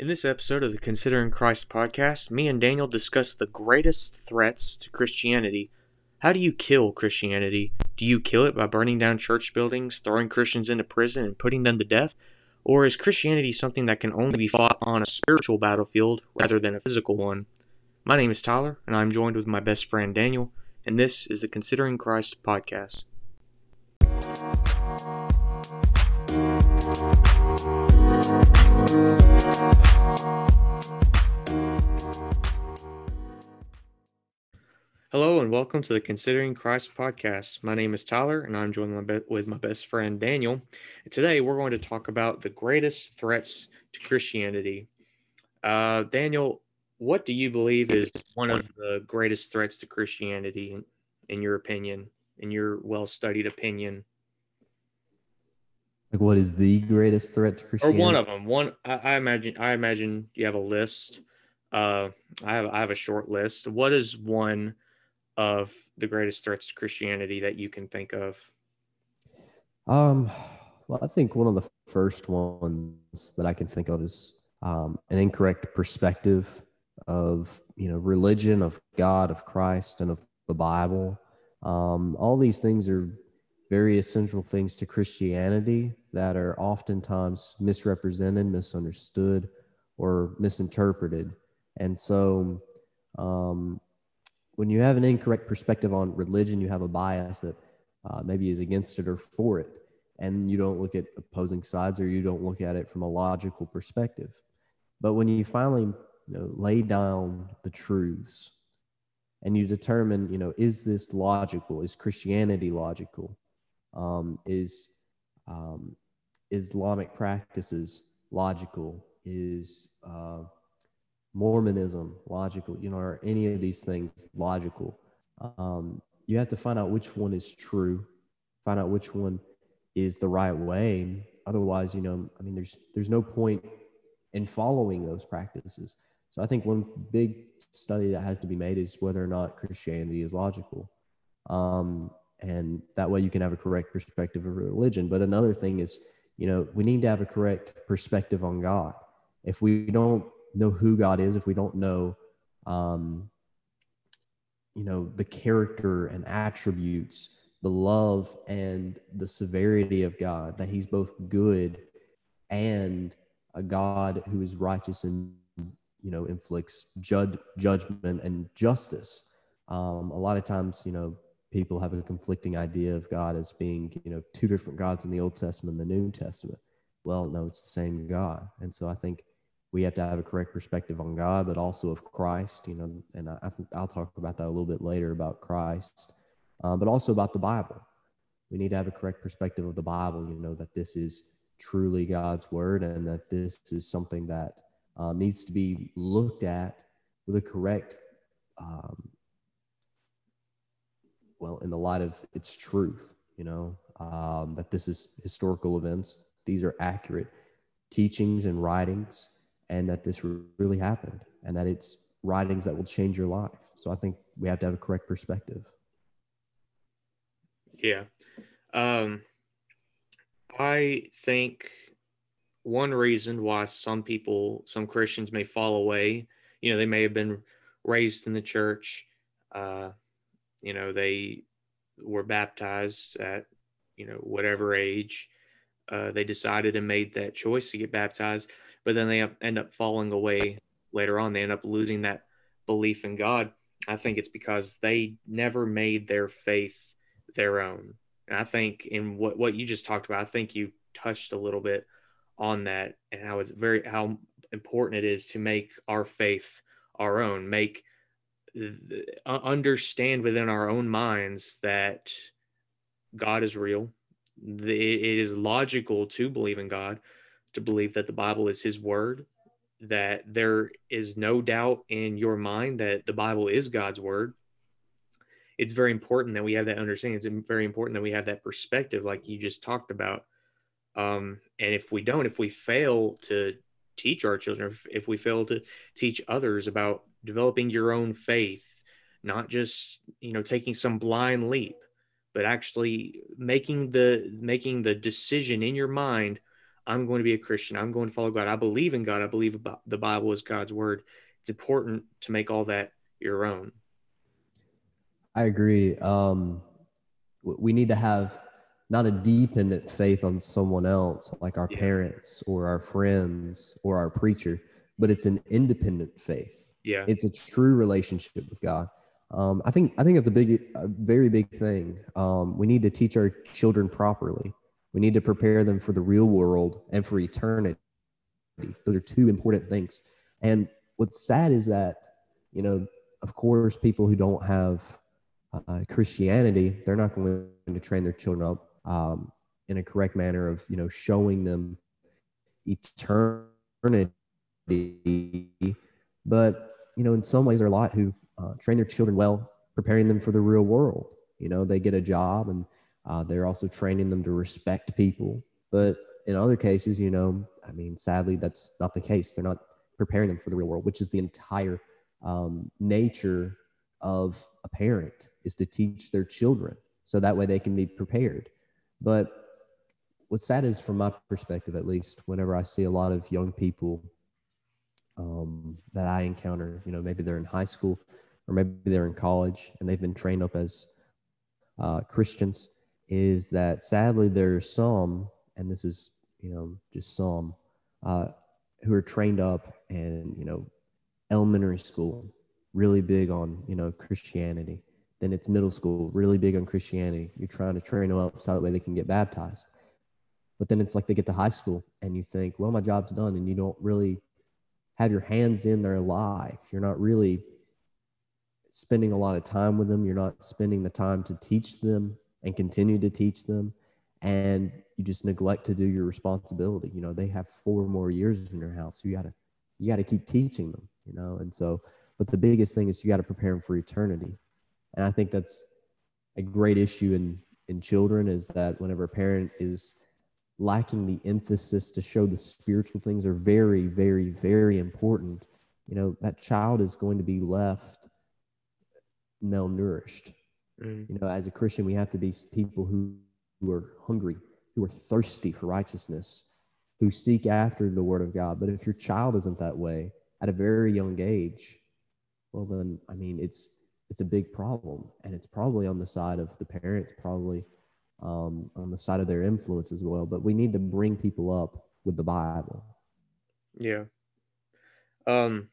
In this episode of the Considering Christ podcast, me and Daniel discuss the greatest threats to Christianity. How do you kill Christianity? Do you kill it by burning down church buildings, throwing Christians into prison, and putting them to death? Or is Christianity something that can only be fought on a spiritual battlefield rather than a physical one? My name is Tyler, and I'm joined with my best friend Daniel, and this is the Considering Christ podcast. Hello and welcome to the Considering Christ podcast. My name is Tyler and I'm joined with my best friend Daniel. And today we're going to talk about the greatest threats to Christianity. Uh, Daniel, what do you believe is one of the greatest threats to Christianity, in, in your opinion, in your well studied opinion? Like, what is the greatest threat to Christianity? Or one of them. One, I, I imagine. I imagine you have a list. Uh, I have. I have a short list. What is one? Of the greatest threats to Christianity that you can think of? Um, well, I think one of the first ones that I can think of is um, an incorrect perspective of you know religion, of God, of Christ, and of the Bible. Um, all these things are very essential things to Christianity that are oftentimes misrepresented, misunderstood, or misinterpreted. And so, um, when you have an incorrect perspective on religion, you have a bias that uh, maybe is against it or for it, and you don't look at opposing sides or you don't look at it from a logical perspective. But when you finally you know, lay down the truths and you determine, you know, is this logical? Is Christianity logical? Um, is um, Islamic practices logical? Is uh, Mormonism logical? You know, are any of these things logical? Um, you have to find out which one is true, find out which one is the right way. Otherwise, you know, I mean, there's there's no point in following those practices. So I think one big study that has to be made is whether or not Christianity is logical. Um, and that way you can have a correct perspective of religion. But another thing is, you know, we need to have a correct perspective on God. If we don't know who God is, if we don't know, um, you know, the character and attributes, the love and the severity of God, that He's both good and a God who is righteous and you know inflicts judge, judgment and justice. Um, a lot of times, you know, people have a conflicting idea of God as being you know two different gods in the Old Testament and the New Testament. Well, no, it's the same God, and so I think we have to have a correct perspective on God, but also of Christ, you know, and I, think I'll talk about that a little bit later about Christ, uh, but also about the Bible. We need to have a correct perspective of the Bible, you know, that this is truly God's word and that this is something that um, needs to be looked at with a correct, um, well, in the light of its truth, you know, um, that this is historical events, these are accurate teachings and writings and that this really happened and that it's writings that will change your life. So I think we have to have a correct perspective. Yeah. Um, I think one reason why some people, some Christians may fall away, you know, they may have been raised in the church. Uh, you know, they were baptized at, you know, whatever age. Uh, they decided and made that choice to get baptized but then they end up falling away later on. They end up losing that belief in God. I think it's because they never made their faith their own. And I think in what, what you just talked about, I think you touched a little bit on that and how it's very how important it is to make our faith our own, make uh, understand within our own minds that God is real. It is logical to believe in God, to believe that the Bible is His Word, that there is no doubt in your mind that the Bible is God's Word. It's very important that we have that understanding. It's very important that we have that perspective, like you just talked about. Um, and if we don't, if we fail to teach our children, if, if we fail to teach others about developing your own faith, not just you know taking some blind leap, but actually making the making the decision in your mind I'm going to be a Christian. I'm going to follow God. I believe in God. I believe about the Bible is God's word. It's important to make all that your own. I agree. Um, we need to have not a dependent faith on someone else, like our yeah. parents or our friends or our preacher, but it's an independent faith. Yeah, it's a true relationship with God. Um, I think I think it's a big, a very big thing. Um, we need to teach our children properly. We need to prepare them for the real world and for eternity. Those are two important things. And what's sad is that, you know, of course, people who don't have uh, Christianity, they're not going to train their children up um, in a correct manner of, you know, showing them eternity. But, you know, in some ways, there are a lot who uh, train their children well, preparing them for the real world. You know, they get a job and uh, they're also training them to respect people. But in other cases, you know, I mean, sadly, that's not the case. They're not preparing them for the real world, which is the entire um, nature of a parent is to teach their children so that way they can be prepared. But what's sad is, from my perspective at least, whenever I see a lot of young people um, that I encounter, you know, maybe they're in high school or maybe they're in college and they've been trained up as uh, Christians, is that sadly there are some, and this is you know just some, uh, who are trained up and you know elementary school really big on you know Christianity. Then it's middle school really big on Christianity. You're trying to train them up so that way they can get baptized. But then it's like they get to high school and you think, well, my job's done, and you don't really have your hands in their life. You're not really spending a lot of time with them. You're not spending the time to teach them and continue to teach them. And you just neglect to do your responsibility. You know, they have four more years in your house. You gotta you gotta keep teaching them, you know. And so, but the biggest thing is you gotta prepare them for eternity. And I think that's a great issue in in children is that whenever a parent is lacking the emphasis to show the spiritual things are very, very, very important, you know, that child is going to be left malnourished. Mm. You know, as a Christian, we have to be people who, who are hungry, who are thirsty for righteousness, who seek after the word of God. But if your child isn't that way at a very young age, well then I mean it's it's a big problem. And it's probably on the side of the parents, probably um, on the side of their influence as well. But we need to bring people up with the Bible. Yeah. Um,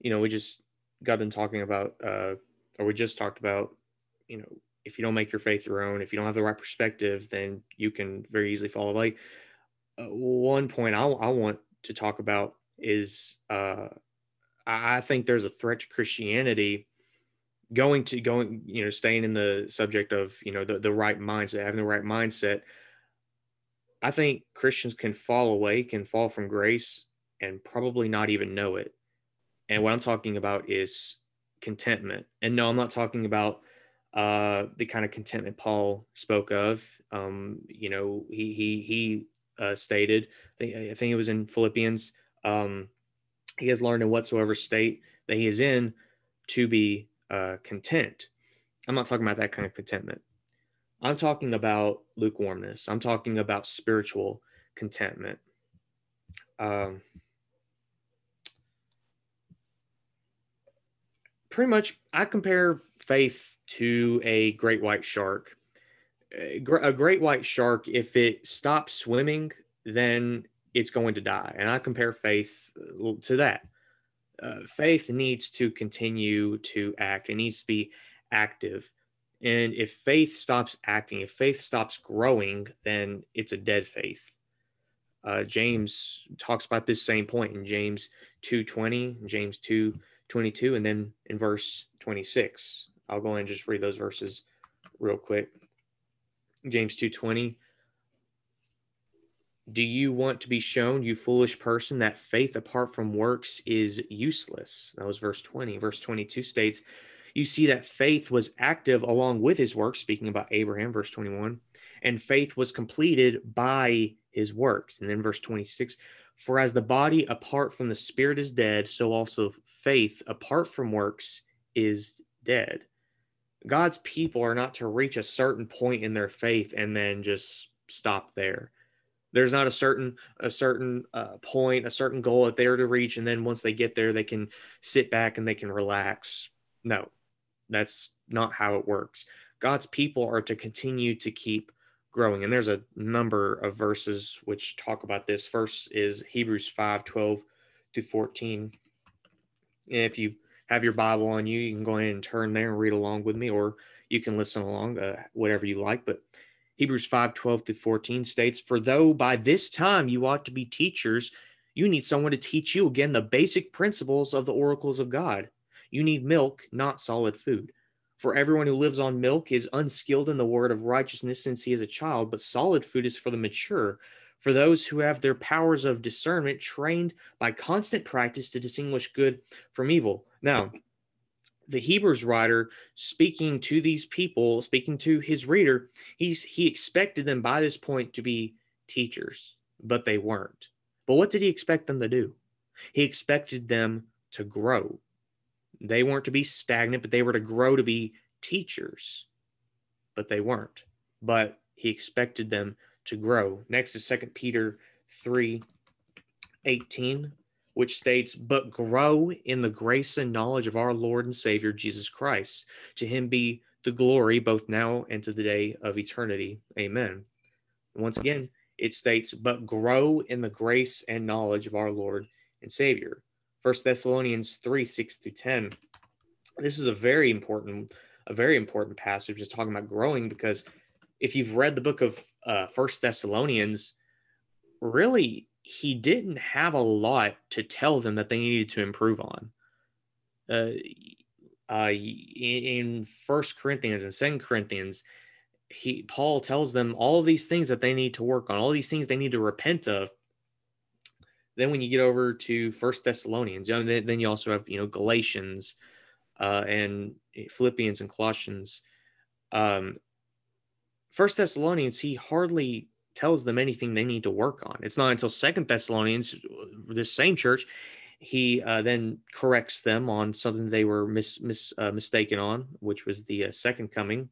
you know, we just got done talking about, uh, or we just talked about, you know, if you don't make your faith your own, if you don't have the right perspective, then you can very easily fall away. Uh, one point I, I want to talk about is uh, I think there's a threat to Christianity going to going, you know, staying in the subject of, you know, the, the right mindset, having the right mindset. I think Christians can fall away, can fall from grace and probably not even know it. And what I'm talking about is contentment. And no, I'm not talking about uh, the kind of contentment Paul spoke of. Um, you know, he he he uh, stated, I think, it was in Philippians, um, he has learned in whatsoever state that he is in to be uh, content. I'm not talking about that kind of contentment. I'm talking about lukewarmness. I'm talking about spiritual contentment. Um, pretty much I compare faith to a great white shark. A great white shark, if it stops swimming, then it's going to die. And I compare faith uh, to that. Uh, faith needs to continue to act, it needs to be active. And if faith stops acting, if faith stops growing, then it's a dead faith. Uh, James talks about this same point in James 2:20, James 2 22, and then in verse 26. I'll go and just read those verses real quick. James 2:20. Do you want to be shown, you foolish person, that faith apart from works is useless? That was verse 20. Verse 22 states, You see that faith was active along with his works, speaking about Abraham, verse 21, and faith was completed by his works. And then verse 26, for as the body apart from the spirit is dead, so also faith apart from works is dead. God's people are not to reach a certain point in their faith and then just stop there. there's not a certain a certain uh, point a certain goal that they're to reach and then once they get there they can sit back and they can relax no that's not how it works god's people are to continue to keep growing and there's a number of verses which talk about this first is hebrews 5 12 to 14 and if you have your bible on you you can go ahead and turn there and read along with me or you can listen along uh, whatever you like but Hebrews 5 12 to 14 states, For though by this time you ought to be teachers, you need someone to teach you again the basic principles of the oracles of God. You need milk, not solid food. For everyone who lives on milk is unskilled in the word of righteousness since he is a child, but solid food is for the mature, for those who have their powers of discernment trained by constant practice to distinguish good from evil. Now, the Hebrews writer speaking to these people, speaking to his reader, he's he expected them by this point to be teachers, but they weren't. But what did he expect them to do? He expected them to grow. They weren't to be stagnant, but they were to grow to be teachers, but they weren't. But he expected them to grow. Next is Second Peter 3 18 which states, But grow in the grace and knowledge of our Lord and Savior Jesus Christ. To him be the glory both now and to the day of eternity. Amen. Once again, it states, But grow in the grace and knowledge of our Lord and Savior. First Thessalonians 3 6 through 10. This is a very important, a very important passage just talking about growing because if you've read the book of uh, First Thessalonians, really he didn't have a lot to tell them that they needed to improve on. Uh, uh, in First Corinthians and Second Corinthians, he Paul tells them all these things that they need to work on, all these things they need to repent of. Then when you get over to First Thessalonians, then, then you also have you know Galatians uh, and Philippians and Colossians. Um, First Thessalonians, he hardly tells them anything they need to work on. It's not until Second Thessalonians, this same church, he uh, then corrects them on something they were mis, mis uh, mistaken on, which was the uh, second coming.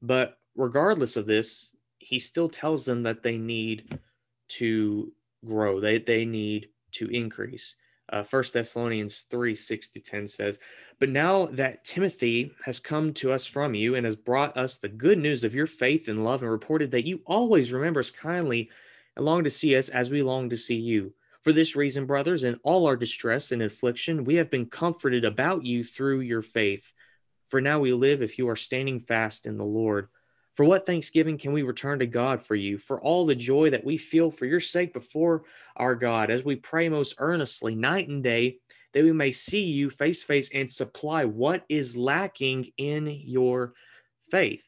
But regardless of this, he still tells them that they need to grow. They they need to increase. Uh, First Thessalonians 3 6 to 10 says, But now that Timothy has come to us from you and has brought us the good news of your faith and love and reported that you always remember us kindly and long to see us as we long to see you. For this reason, brothers, in all our distress and affliction, we have been comforted about you through your faith. For now we live if you are standing fast in the Lord. For what thanksgiving can we return to God for you, for all the joy that we feel for your sake before our God, as we pray most earnestly night and day, that we may see you face to face and supply what is lacking in your faith.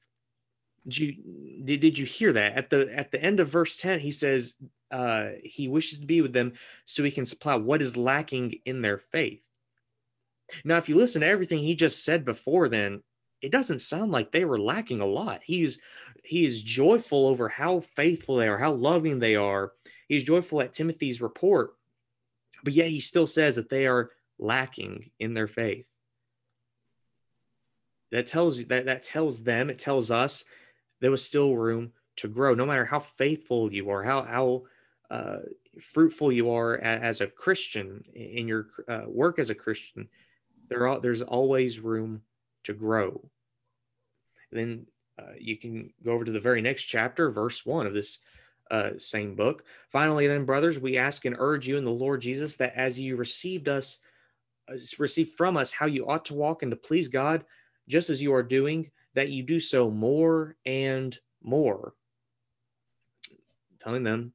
Did you did, you hear that? At the at the end of verse 10 he says uh, he wishes to be with them so he can supply what is lacking in their faith. Now if you listen to everything he just said before then it doesn't sound like they were lacking a lot. He's he is joyful over how faithful they are, how loving they are. He's joyful at Timothy's report, but yet he still says that they are lacking in their faith. That tells you that that tells them, it tells us there was still room to grow, no matter how faithful you are, how how uh, fruitful you are as a Christian in your uh, work as a Christian. There are, there's always room to grow. then uh, you can go over to the very next chapter, verse one of this uh, same book. Finally, then, brothers, we ask and urge you in the Lord Jesus that as you received us, uh, received from us how you ought to walk and to please God, just as you are doing, that you do so more and more. Telling them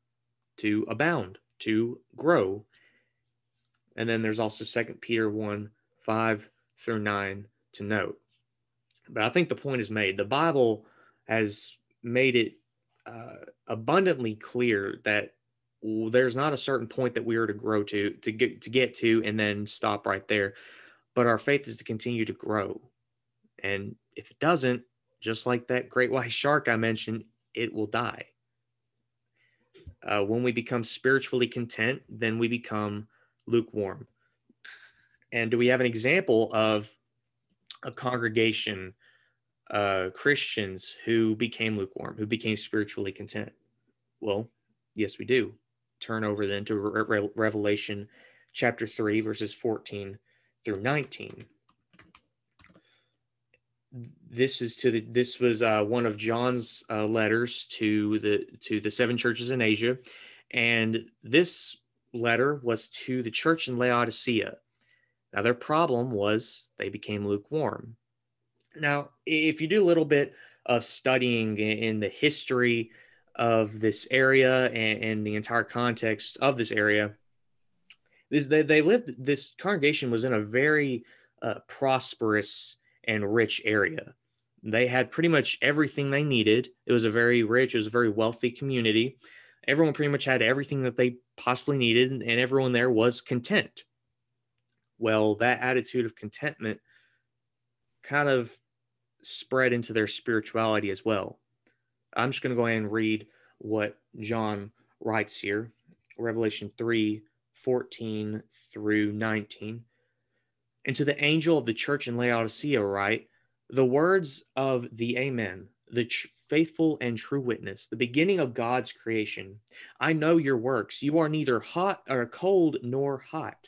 to abound, to grow. And then there's also Second Peter 1 5 through 9 to note. But I think the point is made. The Bible has made it uh, abundantly clear that there's not a certain point that we are to grow to to get to get to and then stop right there but our faith is to continue to grow and if it doesn't just like that great white shark i mentioned it will die uh, when we become spiritually content then we become lukewarm and do we have an example of a congregation, uh, Christians who became lukewarm, who became spiritually content. Well, yes, we do. Turn over then to Re- Re- Revelation chapter 3, verses 14 through 19. This is to the this was uh, one of John's uh, letters to the to the seven churches in Asia, and this letter was to the church in Laodicea. Now their problem was they became lukewarm. Now, if you do a little bit of studying in the history of this area and, and the entire context of this area, this they, they lived this congregation was in a very uh, prosperous and rich area. They had pretty much everything they needed. It was a very rich it was a very wealthy community. Everyone pretty much had everything that they possibly needed and everyone there was content well that attitude of contentment kind of spread into their spirituality as well i'm just going to go ahead and read what john writes here revelation 3 14 through 19. And to the angel of the church in Laodicea, write the words of the Amen, the faithful and true witness, the beginning of God's creation. I know your works. You are neither hot or cold nor hot.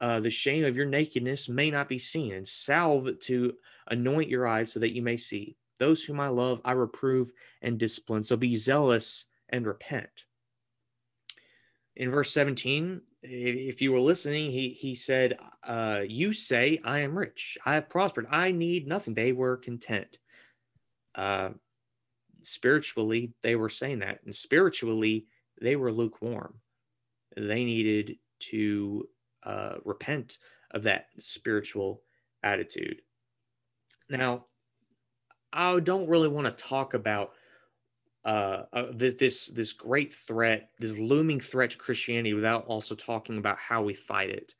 uh, the shame of your nakedness may not be seen, and salve to anoint your eyes, so that you may see. Those whom I love, I reprove and discipline. So be zealous and repent. In verse 17, if you were listening, he he said, uh, "You say I am rich, I have prospered, I need nothing." They were content. Uh, spiritually, they were saying that, and spiritually, they were lukewarm. They needed to uh, repent of that spiritual attitude. Now, I don't really want to talk about uh, uh, this this great threat, this looming threat to Christianity, without also talking about how we fight it.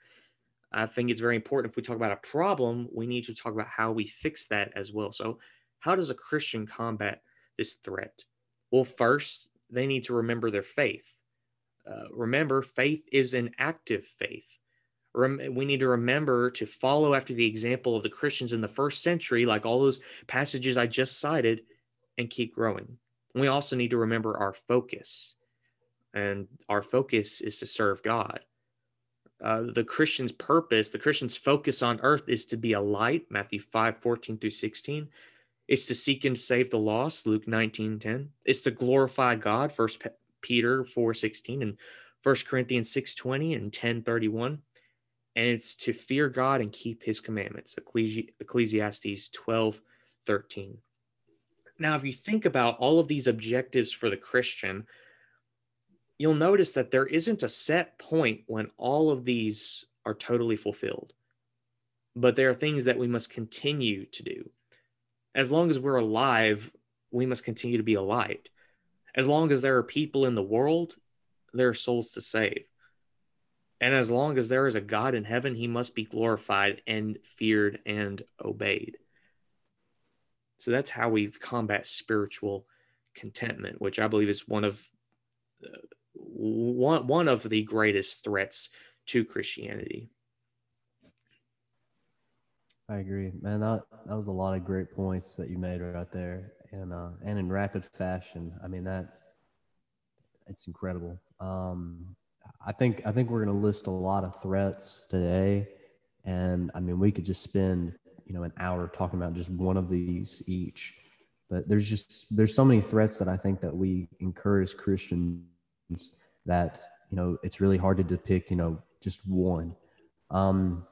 I think it's very important. If we talk about a problem, we need to talk about how we fix that as well. So, how does a Christian combat this threat? Well, first, they need to remember their faith. Uh, remember, faith is an active faith. Rem- we need to remember to follow after the example of the Christians in the first century, like all those passages I just cited, and keep growing. We also need to remember our focus, and our focus is to serve God. Uh, the Christian's purpose, the Christian's focus on earth is to be a light, Matthew 5 14 through 16. It's to seek and save the lost, Luke 19 10. It's to glorify God, First Peter 4 16 and 1 Corinthians 6 20 and 10 31. And it's to fear God and keep his commandments, Ecclesiastes 12 13. Now, if you think about all of these objectives for the Christian, you'll notice that there isn't a set point when all of these are totally fulfilled. But there are things that we must continue to do. As long as we're alive, we must continue to be a light. As long as there are people in the world, there are souls to save. And as long as there is a God in heaven, he must be glorified and feared and obeyed. So that's how we combat spiritual contentment, which I believe is one of uh, one one of the greatest threats to Christianity. I agree, man. That that was a lot of great points that you made right there, and uh, and in rapid fashion. I mean that it's incredible. Um, I think I think we're going to list a lot of threats today, and I mean we could just spend you know an hour talking about just one of these each. But there's just there's so many threats that i think that we encourage christians that you know it's really hard to depict you know just one. Um,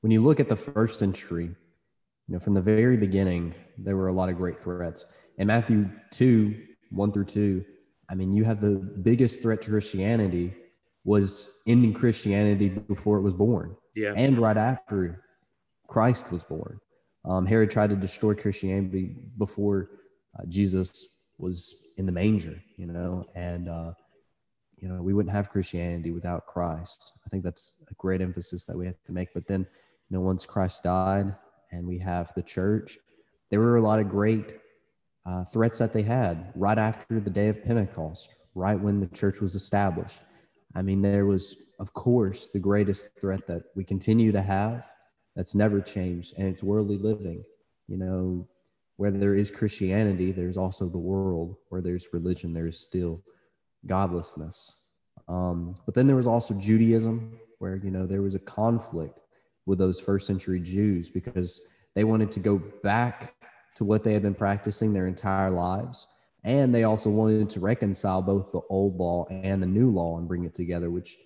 when you look at the first century you know from the very beginning there were a lot of great threats. In matthew 2 1 through 2 i mean you have the biggest threat to christianity was ending christianity before it was born yeah and right after Christ was born. Um, Herod tried to destroy Christianity before uh, Jesus was in the manger, you know, and uh, you know, we wouldn't have Christianity without Christ. I think that's a great emphasis that we have to make. But then, you know, once Christ died and we have the church, there were a lot of great uh, threats that they had right after the day of Pentecost, right when the church was established. I mean, there was, of course, the greatest threat that we continue to have that's never changed, and it's worldly living. You know, where there is Christianity, there's also the world. Where there's religion, there is still godlessness. Um, but then there was also Judaism, where you know there was a conflict with those first century Jews because they wanted to go back to what they had been practicing their entire lives, and they also wanted to reconcile both the old law and the new law and bring it together, which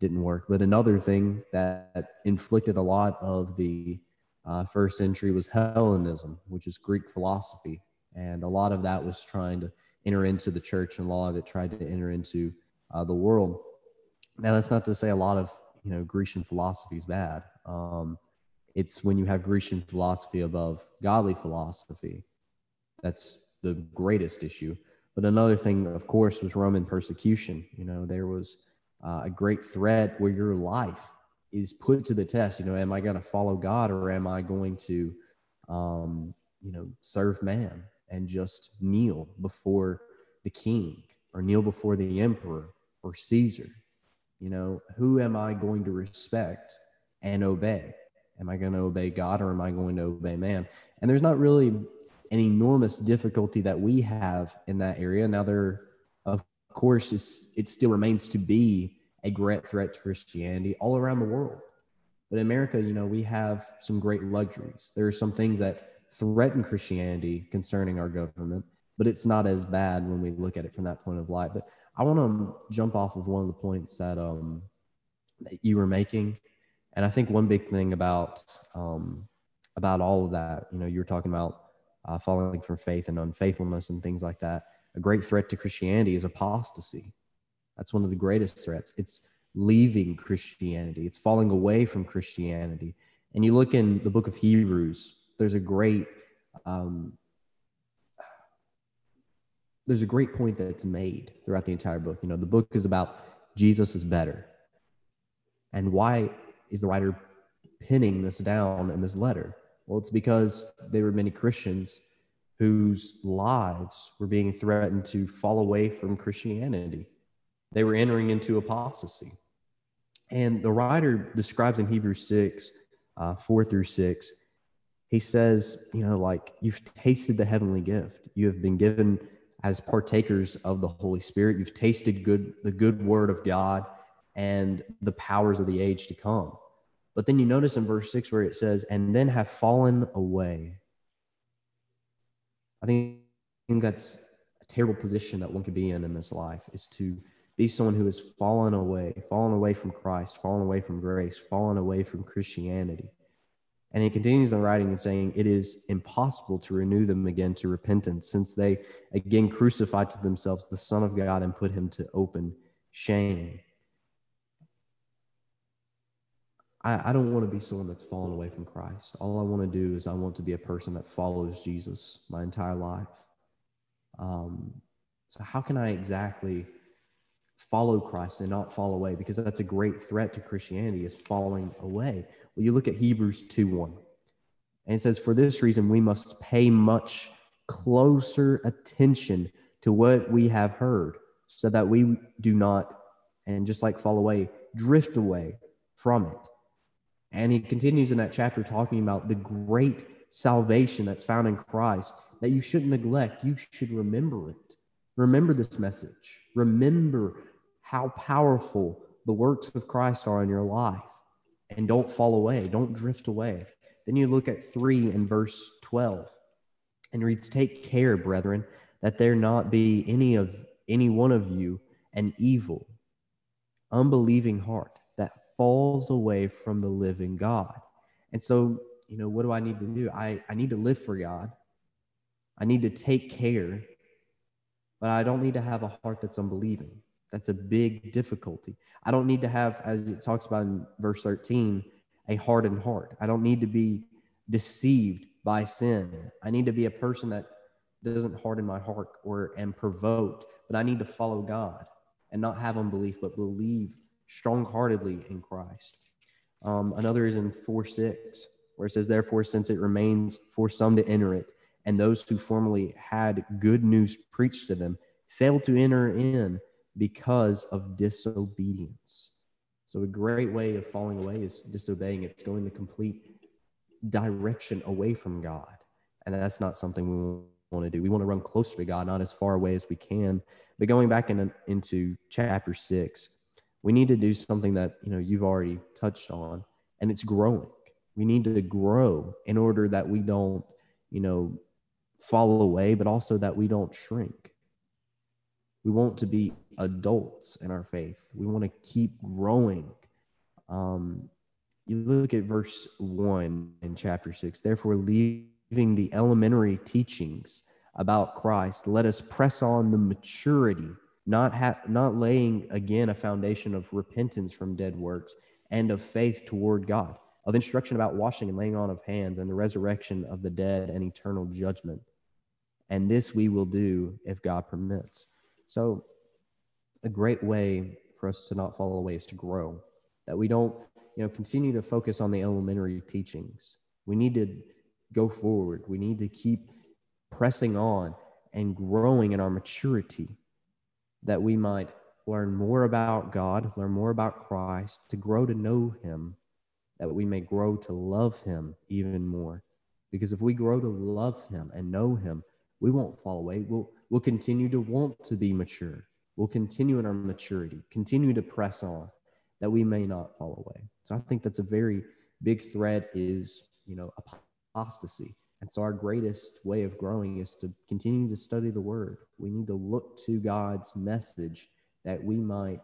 didn't work. But another thing that inflicted a lot of the uh, first century was Hellenism, which is Greek philosophy. And a lot of that was trying to enter into the church, and of it tried to enter into uh, the world. Now, that's not to say a lot of you know Grecian philosophy is bad. Um, it's when you have Grecian philosophy above godly philosophy that's the greatest issue. But another thing, of course, was Roman persecution. You know, there was uh, a great threat where your life is put to the test. You know, am I going to follow God or am I going to, um, you know, serve man and just kneel before the king or kneel before the emperor or Caesar? You know, who am I going to respect and obey? Am I going to obey God or am I going to obey man? And there's not really an enormous difficulty that we have in that area. Now, there, of course, is, it still remains to be a great threat to Christianity all around the world. But in America, you know, we have some great luxuries. There are some things that threaten Christianity concerning our government, but it's not as bad when we look at it from that point of light. But I want to jump off of one of the points that um, that you were making, and I think one big thing about um, about all of that, you know, you were talking about uh, falling from faith and unfaithfulness and things like that. A great threat to Christianity is apostasy. That's one of the greatest threats. It's leaving Christianity, it's falling away from Christianity. And you look in the book of Hebrews, there's a great um, there's a great point that's made throughout the entire book. You know, the book is about Jesus is better. And why is the writer pinning this down in this letter? Well, it's because there were many Christians whose lives were being threatened to fall away from Christianity. They were entering into apostasy. And the writer describes in Hebrews 6, uh, 4 through 6, he says, you know, like you've tasted the heavenly gift. You have been given as partakers of the Holy Spirit. You've tasted good the good word of God and the powers of the age to come. But then you notice in verse 6 where it says, and then have fallen away. I think, I think that's a terrible position that one could be in in this life is to be someone who has fallen away, fallen away from Christ, fallen away from grace, fallen away from Christianity. And he continues in writing and saying, It is impossible to renew them again to repentance, since they again crucified to themselves the Son of God and put him to open shame. I, I don't want to be someone that's fallen away from Christ. All I want to do is I want to be a person that follows Jesus my entire life. Um, so, how can I exactly follow Christ and not fall away? Because that's a great threat to Christianity is falling away. Well, you look at Hebrews 2 1, and it says, For this reason, we must pay much closer attention to what we have heard, so that we do not, and just like fall away, drift away from it. And he continues in that chapter talking about the great salvation that's found in Christ that you shouldn't neglect. You should remember it. Remember this message. Remember how powerful the works of Christ are in your life. And don't fall away, don't drift away. Then you look at 3 and verse 12 and reads, Take care, brethren, that there not be any of any one of you an evil, unbelieving heart falls away from the living God. And so, you know, what do I need to do? I, I need to live for God. I need to take care, but I don't need to have a heart that's unbelieving. That's a big difficulty. I don't need to have, as it talks about in verse 13, a hardened heart. I don't need to be deceived by sin. I need to be a person that doesn't harden my heart or am provoked, but I need to follow God and not have unbelief, but believe strong-heartedly in Christ. Um, another is in 4 6, where it says, Therefore, since it remains for some to enter it, and those who formerly had good news preached to them failed to enter in because of disobedience. So, a great way of falling away is disobeying. It's going the complete direction away from God. And that's not something we want to do. We want to run closer to God, not as far away as we can. But going back in, into chapter six, we need to do something that you know you've already touched on, and it's growing. We need to grow in order that we don't, you know, fall away, but also that we don't shrink. We want to be adults in our faith. We want to keep growing. Um, you look at verse 1 in chapter 6. Therefore, leaving the elementary teachings about Christ, let us press on the maturity, not, ha- not laying again a foundation of repentance from dead works and of faith toward God, of instruction about washing and laying on of hands and the resurrection of the dead and eternal judgment. And this we will do if God permits. So, a great way for us to not fall away is to grow, that we don't, you know, continue to focus on the elementary teachings. We need to go forward. We need to keep pressing on and growing in our maturity that we might learn more about God, learn more about Christ, to grow to know Him, that we may grow to love Him even more. Because if we grow to love Him and know Him, we won't fall away. We'll, we'll continue to want to be mature. We'll continue in our maturity, continue to press on that we may not fall away. So I think that's a very big threat is, you know, apostasy. And so our greatest way of growing is to continue to study the word. We need to look to God's message that we might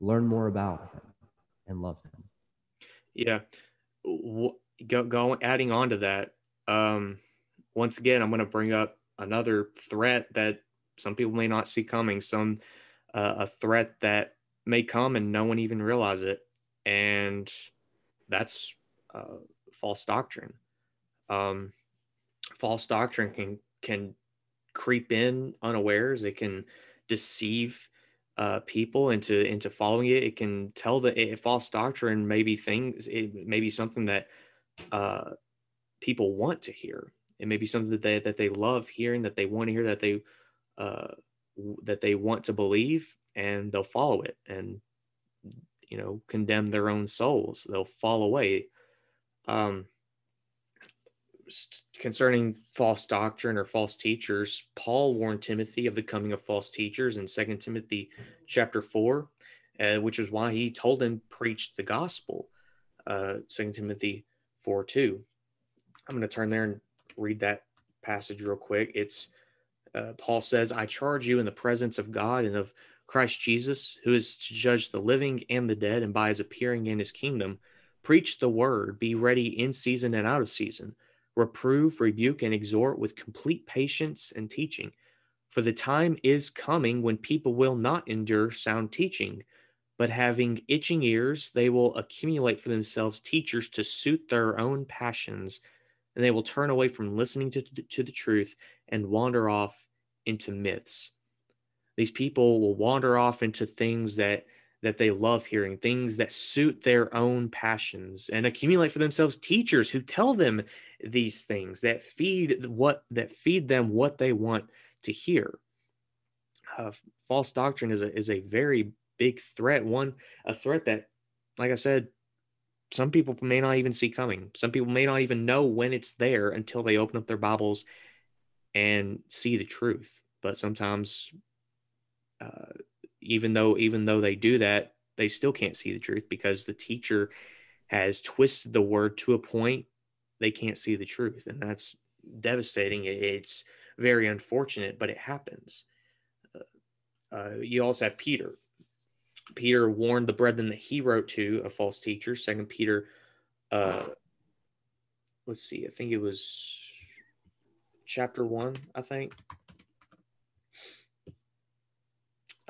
learn more about him and love him. Yeah. Go, go adding on to that. Um, once again, I'm going to bring up another threat that some people may not see coming, some uh, a threat that may come and no one even realize it, and that's uh, false doctrine. Um, false doctrine can can creep in unawares. It can deceive uh, people into into following it. It can tell that a false doctrine maybe things. It may be something that uh, people want to hear it may be something that they that they love hearing that they want to hear that they uh, that they want to believe and they'll follow it and you know condemn their own souls they'll fall away um, concerning false doctrine or false teachers paul warned timothy of the coming of false teachers in Second timothy chapter 4 uh, which is why he told him preach the gospel uh, 2 timothy 4 2 i'm going to turn there and read that passage real quick. It's uh, Paul says, I charge you in the presence of God and of Christ Jesus, who is to judge the living and the dead, and by his appearing in his kingdom, preach the word, be ready in season and out of season, reprove, rebuke, and exhort with complete patience and teaching. For the time is coming when people will not endure sound teaching, but having itching ears, they will accumulate for themselves teachers to suit their own passions and they will turn away from listening to, to the truth and wander off into myths. These people will wander off into things that that they love hearing, things that suit their own passions, and accumulate for themselves teachers who tell them these things that feed what that feed them what they want to hear. Uh, false doctrine is a is a very big threat. One a threat that, like I said, some people may not even see coming. Some people may not even know when it's there until they open up their Bibles and see the truth. But sometimes, uh, even though even though they do that, they still can't see the truth because the teacher has twisted the word to a point they can't see the truth, and that's devastating. It's very unfortunate, but it happens. Uh, uh you also have Peter. Peter warned the brethren that he wrote to a false teacher. Second Peter, uh, let's see, I think it was chapter one. I think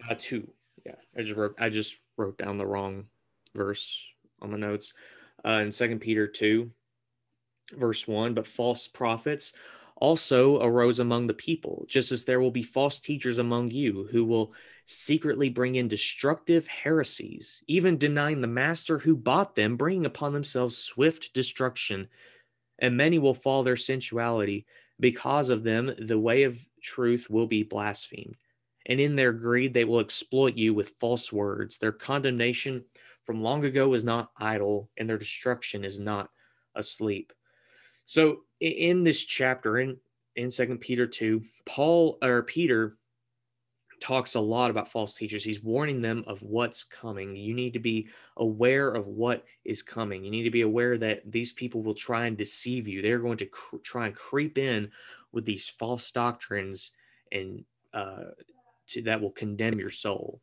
uh, two. Yeah, I just wrote. I just wrote down the wrong verse on my notes. Uh, in Second Peter two, verse one, but false prophets also arose among the people, just as there will be false teachers among you who will secretly bring in destructive heresies, even denying the master who bought them, bringing upon themselves swift destruction. And many will fall their sensuality. Because of them, the way of truth will be blasphemed. And in their greed, they will exploit you with false words. Their condemnation from long ago is not idle, and their destruction is not asleep. So in this chapter in in Second Peter two, Paul or Peter talks a lot about false teachers. He's warning them of what's coming. You need to be aware of what is coming. You need to be aware that these people will try and deceive you. They're going to cr- try and creep in with these false doctrines and uh, to, that will condemn your soul.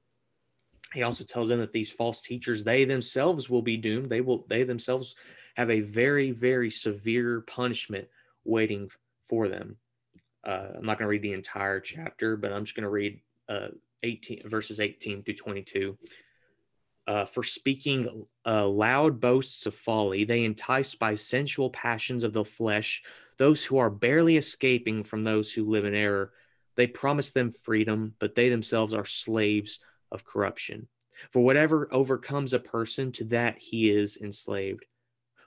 He also tells them that these false teachers, they themselves will be doomed. They will, they themselves have a very, very severe punishment waiting for them. Uh, I'm not going to read the entire chapter, but I'm just going to read uh, 18 verses 18 through 22. Uh, for speaking uh, loud boasts of folly, they entice by sensual passions of the flesh those who are barely escaping from those who live in error. They promise them freedom, but they themselves are slaves of corruption. For whatever overcomes a person, to that he is enslaved.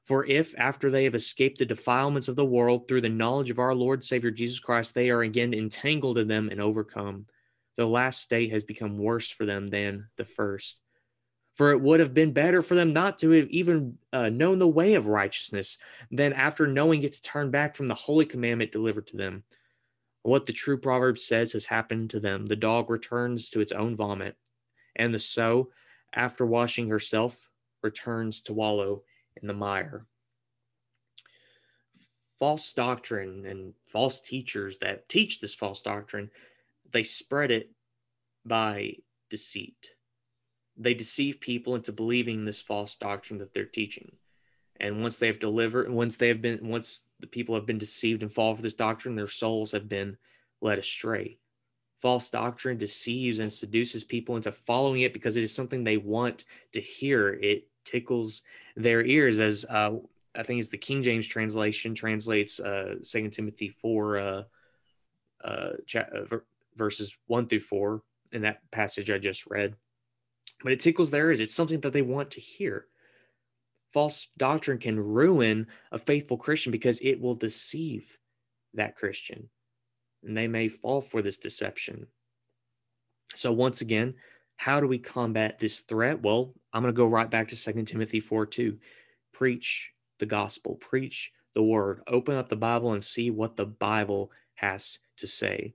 For if, after they have escaped the defilements of the world through the knowledge of our Lord Savior Jesus Christ, they are again entangled in them and overcome, the last state has become worse for them than the first. For it would have been better for them not to have even uh, known the way of righteousness than after knowing it to turn back from the holy commandment delivered to them. What the true proverb says has happened to them. The dog returns to its own vomit, and the sow, after washing herself, returns to wallow in the mire. False doctrine and false teachers that teach this false doctrine, they spread it by deceit. They deceive people into believing this false doctrine that they're teaching. And once they have delivered, once they have been, once the people have been deceived and fall for this doctrine, their souls have been led astray. False doctrine deceives and seduces people into following it because it is something they want to hear. It tickles their ears, as uh, I think it's the King James translation translates uh, Second Timothy four uh, uh, uh verses one through four in that passage I just read. But it tickles their ears. It's something that they want to hear. False doctrine can ruin a faithful Christian because it will deceive that Christian, and they may fall for this deception. So once again, how do we combat this threat? Well, I'm going to go right back to Second Timothy 4 2. Preach the gospel, preach the word, open up the Bible and see what the Bible has to say.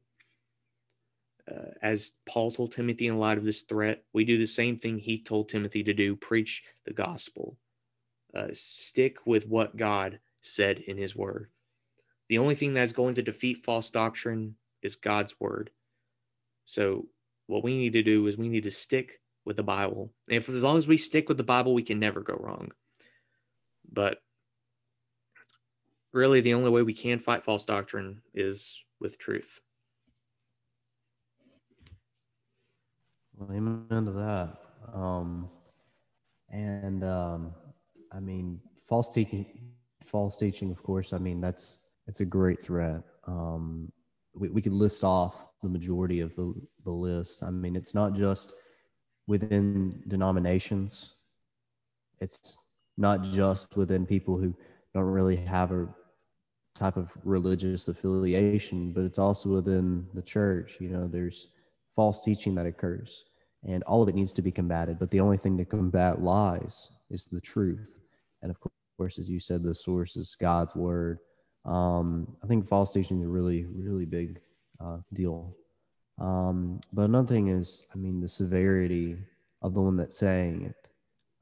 Uh, as Paul told Timothy in light of this threat, we do the same thing he told Timothy to do preach the gospel. Uh, stick with what God said in his word. The only thing that's going to defeat false doctrine is God's word. So what we need to do is we need to stick with the Bible. And if as long as we stick with the Bible, we can never go wrong. But really, the only way we can fight false doctrine is with truth. Amen to that. Um, and um, I mean, false teaching, false teaching, of course. I mean, that's it's a great threat. Um, we, we could list off the majority of the, the list. I mean, it's not just within denominations, it's not just within people who don't really have a type of religious affiliation, but it's also within the church. You know, there's false teaching that occurs, and all of it needs to be combated. But the only thing to combat lies is the truth. And of course, as you said, the source is God's word. Um, I think false teaching is a really, really big uh, deal. Um, but another thing is, I mean, the severity of the one that's saying it.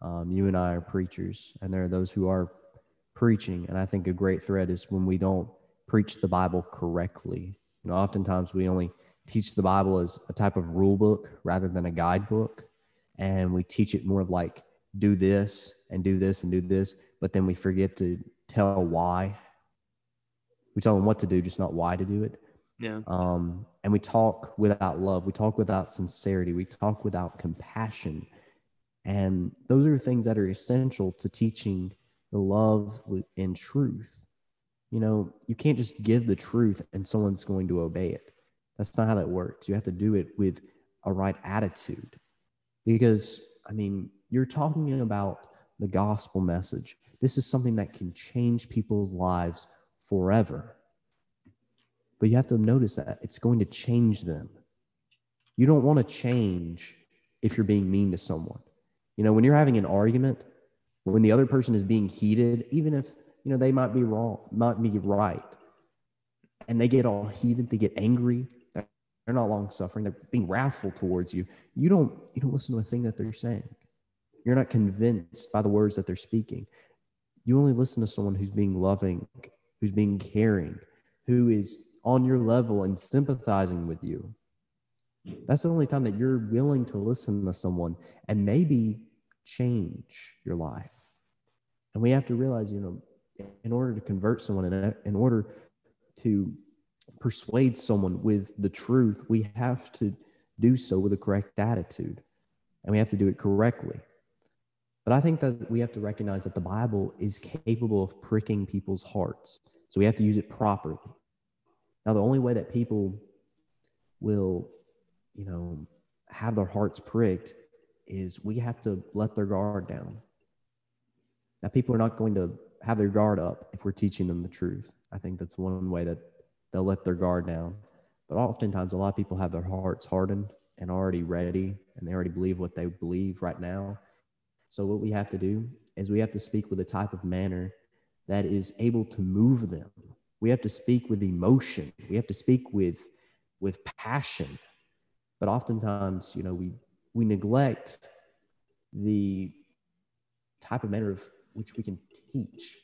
Um, you and I are preachers, and there are those who are preaching. And I think a great threat is when we don't preach the Bible correctly. You know, oftentimes we only teach the Bible as a type of rule book rather than a guidebook. And we teach it more of like do this and do this and do this, but then we forget to tell why. We tell them what to do, just not why to do it. Yeah. Um, and we talk without love. We talk without sincerity. We talk without compassion. And those are things that are essential to teaching the love in truth. You know, you can't just give the truth and someone's going to obey it. That's not how that works. You have to do it with a right attitude. Because, I mean, you're talking about the gospel message. This is something that can change people's lives forever. But you have to notice that it's going to change them. You don't want to change if you're being mean to someone. You know, when you're having an argument, when the other person is being heated, even if, you know, they might be wrong, might be right, and they get all heated, they get angry, they're not long suffering, they're being wrathful towards you. You don't you don't listen to a thing that they're saying. You're not convinced by the words that they're speaking. You only listen to someone who's being loving, who's being caring, who is on your level and sympathizing with you. That's the only time that you're willing to listen to someone and maybe change your life. And we have to realize, you know, in order to convert someone, in, in order to persuade someone with the truth, we have to do so with a correct attitude and we have to do it correctly. But I think that we have to recognize that the Bible is capable of pricking people's hearts. So we have to use it properly. Now, the only way that people will, you know, have their hearts pricked is we have to let their guard down. Now, people are not going to have their guard up if we're teaching them the truth. I think that's one way that they'll let their guard down. But oftentimes, a lot of people have their hearts hardened and already ready, and they already believe what they believe right now. So, what we have to do is we have to speak with a type of manner that is able to move them. We have to speak with emotion. We have to speak with, with passion. But oftentimes, you know, we, we neglect the type of manner of which we can teach.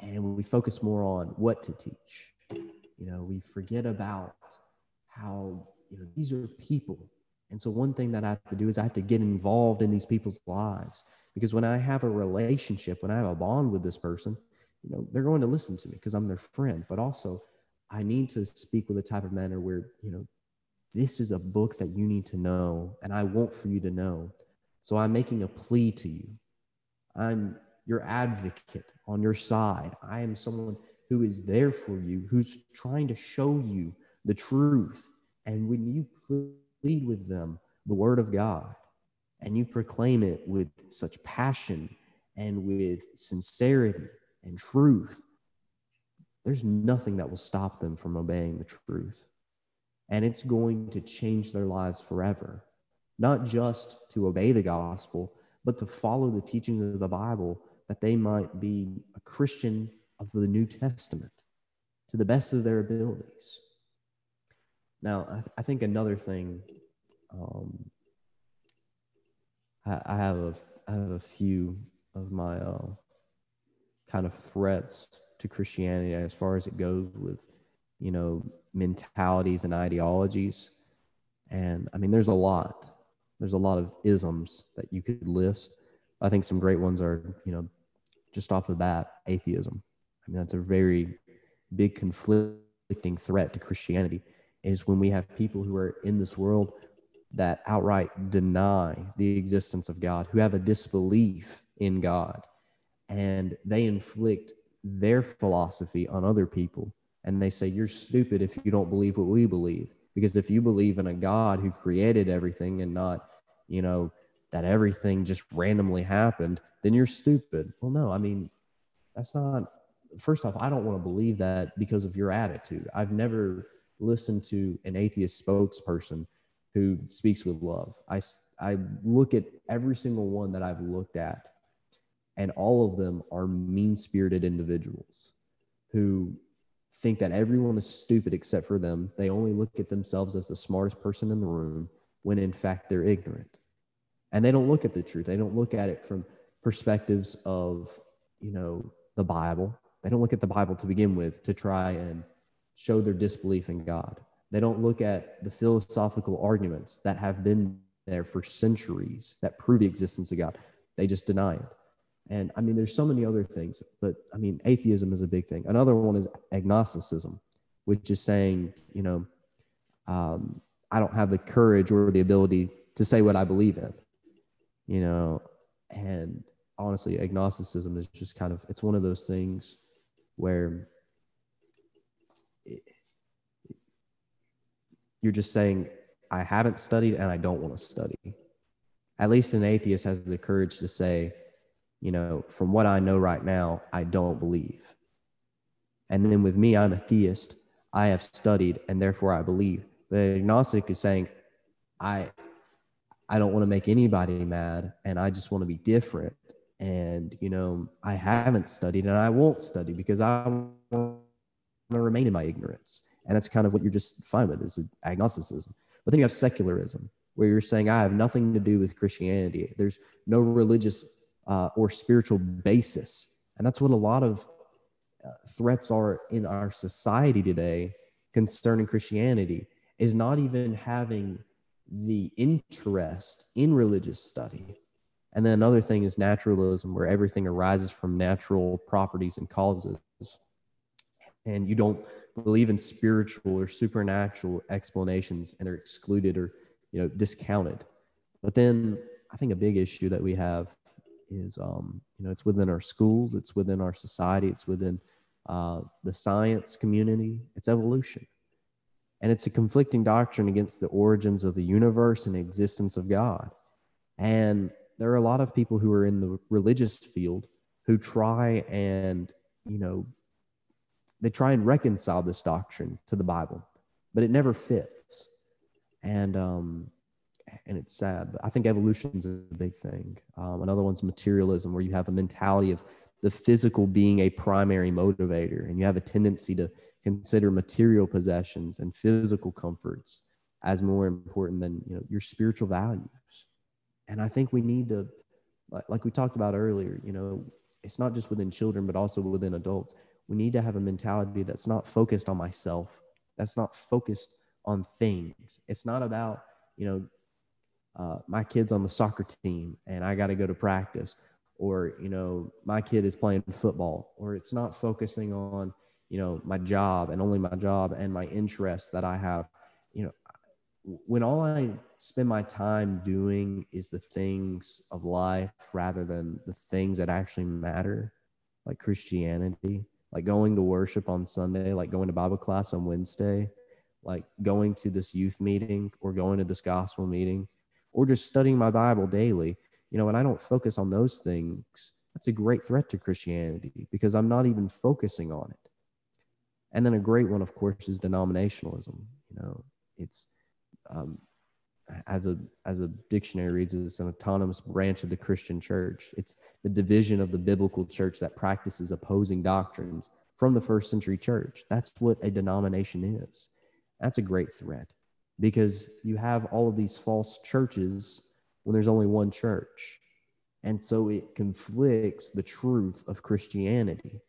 And we focus more on what to teach. You know, we forget about how, you know, these are people. And so one thing that I have to do is I have to get involved in these people's lives. Because when I have a relationship, when I have a bond with this person, you know, they're going to listen to me because I'm their friend. But also I need to speak with a type of manner where, you know, this is a book that you need to know and I want for you to know. So I'm making a plea to you. I'm your advocate on your side. I am someone who is there for you, who's trying to show you the truth. And when you plead with them the word of God and you proclaim it with such passion and with sincerity and truth, there's nothing that will stop them from obeying the truth. And it's going to change their lives forever, not just to obey the gospel, but to follow the teachings of the Bible that they might be a Christian of the New Testament to the best of their abilities. Now, I, th- I think another thing, um, I, I, have a, I have a few of my uh, kind of threats to Christianity as far as it goes with, you know, mentalities and ideologies. And I mean, there's a lot. There's a lot of isms that you could list. I think some great ones are, you know, just off the bat, atheism. I mean, that's a very big conflicting threat to Christianity is when we have people who are in this world that outright deny the existence of God, who have a disbelief in God, and they inflict their philosophy on other people. And they say, You're stupid if you don't believe what we believe. Because if you believe in a God who created everything and not, you know, that everything just randomly happened, then you're stupid. Well, no, I mean, that's not first off, I don't want to believe that because of your attitude. I've never listened to an atheist spokesperson who speaks with love. I, I look at every single one that I've looked at, and all of them are mean spirited individuals who think that everyone is stupid except for them. They only look at themselves as the smartest person in the room when in fact they're ignorant. And they don't look at the truth. They don't look at it from perspectives of, you know, the Bible. They don't look at the Bible to begin with to try and show their disbelief in God. They don't look at the philosophical arguments that have been there for centuries that prove the existence of God. They just deny it. And I mean, there's so many other things, but I mean, atheism is a big thing. Another one is agnosticism, which is saying, you know, um, I don't have the courage or the ability to say what I believe in, you know, and honestly, agnosticism is just kind of, it's one of those things where you're just saying, I haven't studied and I don't want to study. At least an atheist has the courage to say, you know, from what I know right now, I don't believe. And then with me, I'm a theist. I have studied and therefore I believe. The agnostic is saying, I I don't want to make anybody mad and I just want to be different. And, you know, I haven't studied and I won't study because I want to remain in my ignorance. And that's kind of what you're just fine with is agnosticism. But then you have secularism, where you're saying, I have nothing to do with Christianity. There's no religious uh, or spiritual basis. And that's what a lot of uh, threats are in our society today concerning Christianity is not even having the interest in religious study. And then another thing is naturalism, where everything arises from natural properties and causes. And you don't believe in spiritual or supernatural explanations and are excluded or you know discounted. But then I think a big issue that we have is um, you know it's within our schools, it's within our society, it's within uh, the science community, it's evolution. And it's a conflicting doctrine against the origins of the universe and existence of God. And there are a lot of people who are in the religious field who try and, you know, they try and reconcile this doctrine to the Bible, but it never fits. And um, and it's sad. But I think evolution is a big thing. Um, another one's materialism, where you have a mentality of the physical being a primary motivator, and you have a tendency to consider material possessions and physical comforts as more important than you know your spiritual values. And I think we need to, like, like we talked about earlier, you know, it's not just within children, but also within adults. We need to have a mentality that's not focused on myself, that's not focused on things. It's not about, you know, uh, my kid's on the soccer team and I got to go to practice, or, you know, my kid is playing football, or it's not focusing on, you know, my job and only my job and my interests that I have. You know, when all I spend my time doing is the things of life rather than the things that actually matter, like Christianity, like going to worship on Sunday, like going to Bible class on Wednesday, like going to this youth meeting or going to this gospel meeting or just studying my Bible daily, you know, and I don't focus on those things, that's a great threat to Christianity because I'm not even focusing on it. And then a great one, of course, is denominationalism. You know, it's um, as a as a dictionary reads, it's an autonomous branch of the Christian church. It's the division of the biblical church that practices opposing doctrines from the first century church. That's what a denomination is. That's a great threat because you have all of these false churches when there's only one church. And so it conflicts the truth of Christianity.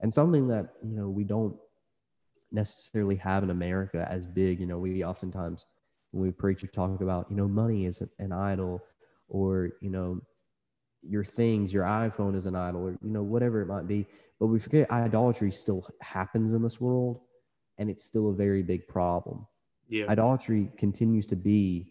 And something that, you know, we don't necessarily have in America as big, you know, we oftentimes when we preach we talk about, you know, money is an idol or, you know, your things, your iPhone is an idol or, you know, whatever it might be. But we forget idolatry still happens in this world and it's still a very big problem. Yeah. Idolatry continues to be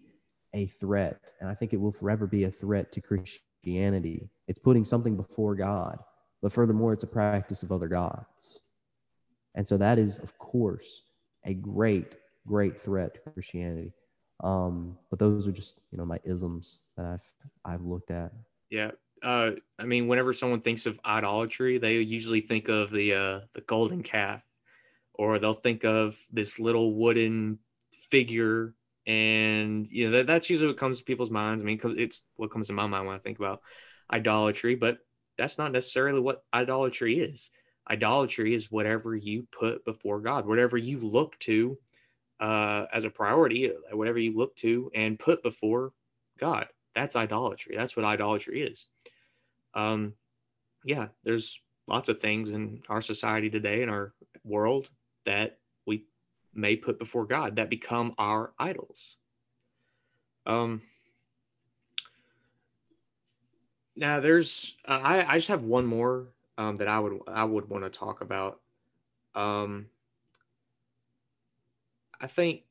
a threat, and I think it will forever be a threat to Christianity. It's putting something before God, but furthermore, it's a practice of other gods. And so that is, of course, a great, great threat to Christianity. Um, but those are just, you know, my isms that I've I've looked at. Yeah. Uh, I mean, whenever someone thinks of idolatry, they usually think of the uh, the golden calf, or they'll think of this little wooden figure and you know that, that's usually what comes to people's minds i mean it's what comes to my mind when i think about idolatry but that's not necessarily what idolatry is idolatry is whatever you put before god whatever you look to uh, as a priority uh, whatever you look to and put before god that's idolatry that's what idolatry is um, yeah there's lots of things in our society today in our world that we may put before God that become our idols. Um, now there's uh, I, I just have one more um, that I would I would want to talk about. Um, I think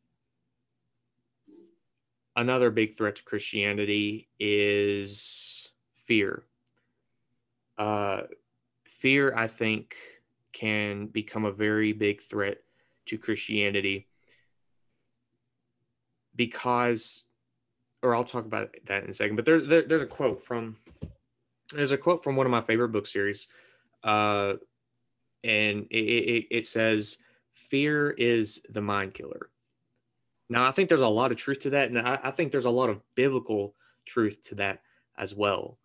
another big threat to Christianity is fear. Uh, fear, I think, can become a very big threat to Christianity. because, or I'll talk about that in a second. But there, there there's a quote from there's a quote from one of my favorite book series, uh, and it, it, it says, "Fear is the mind killer." Now, I think there's a lot of truth to that, and I, I think there's a lot of biblical truth to that as well.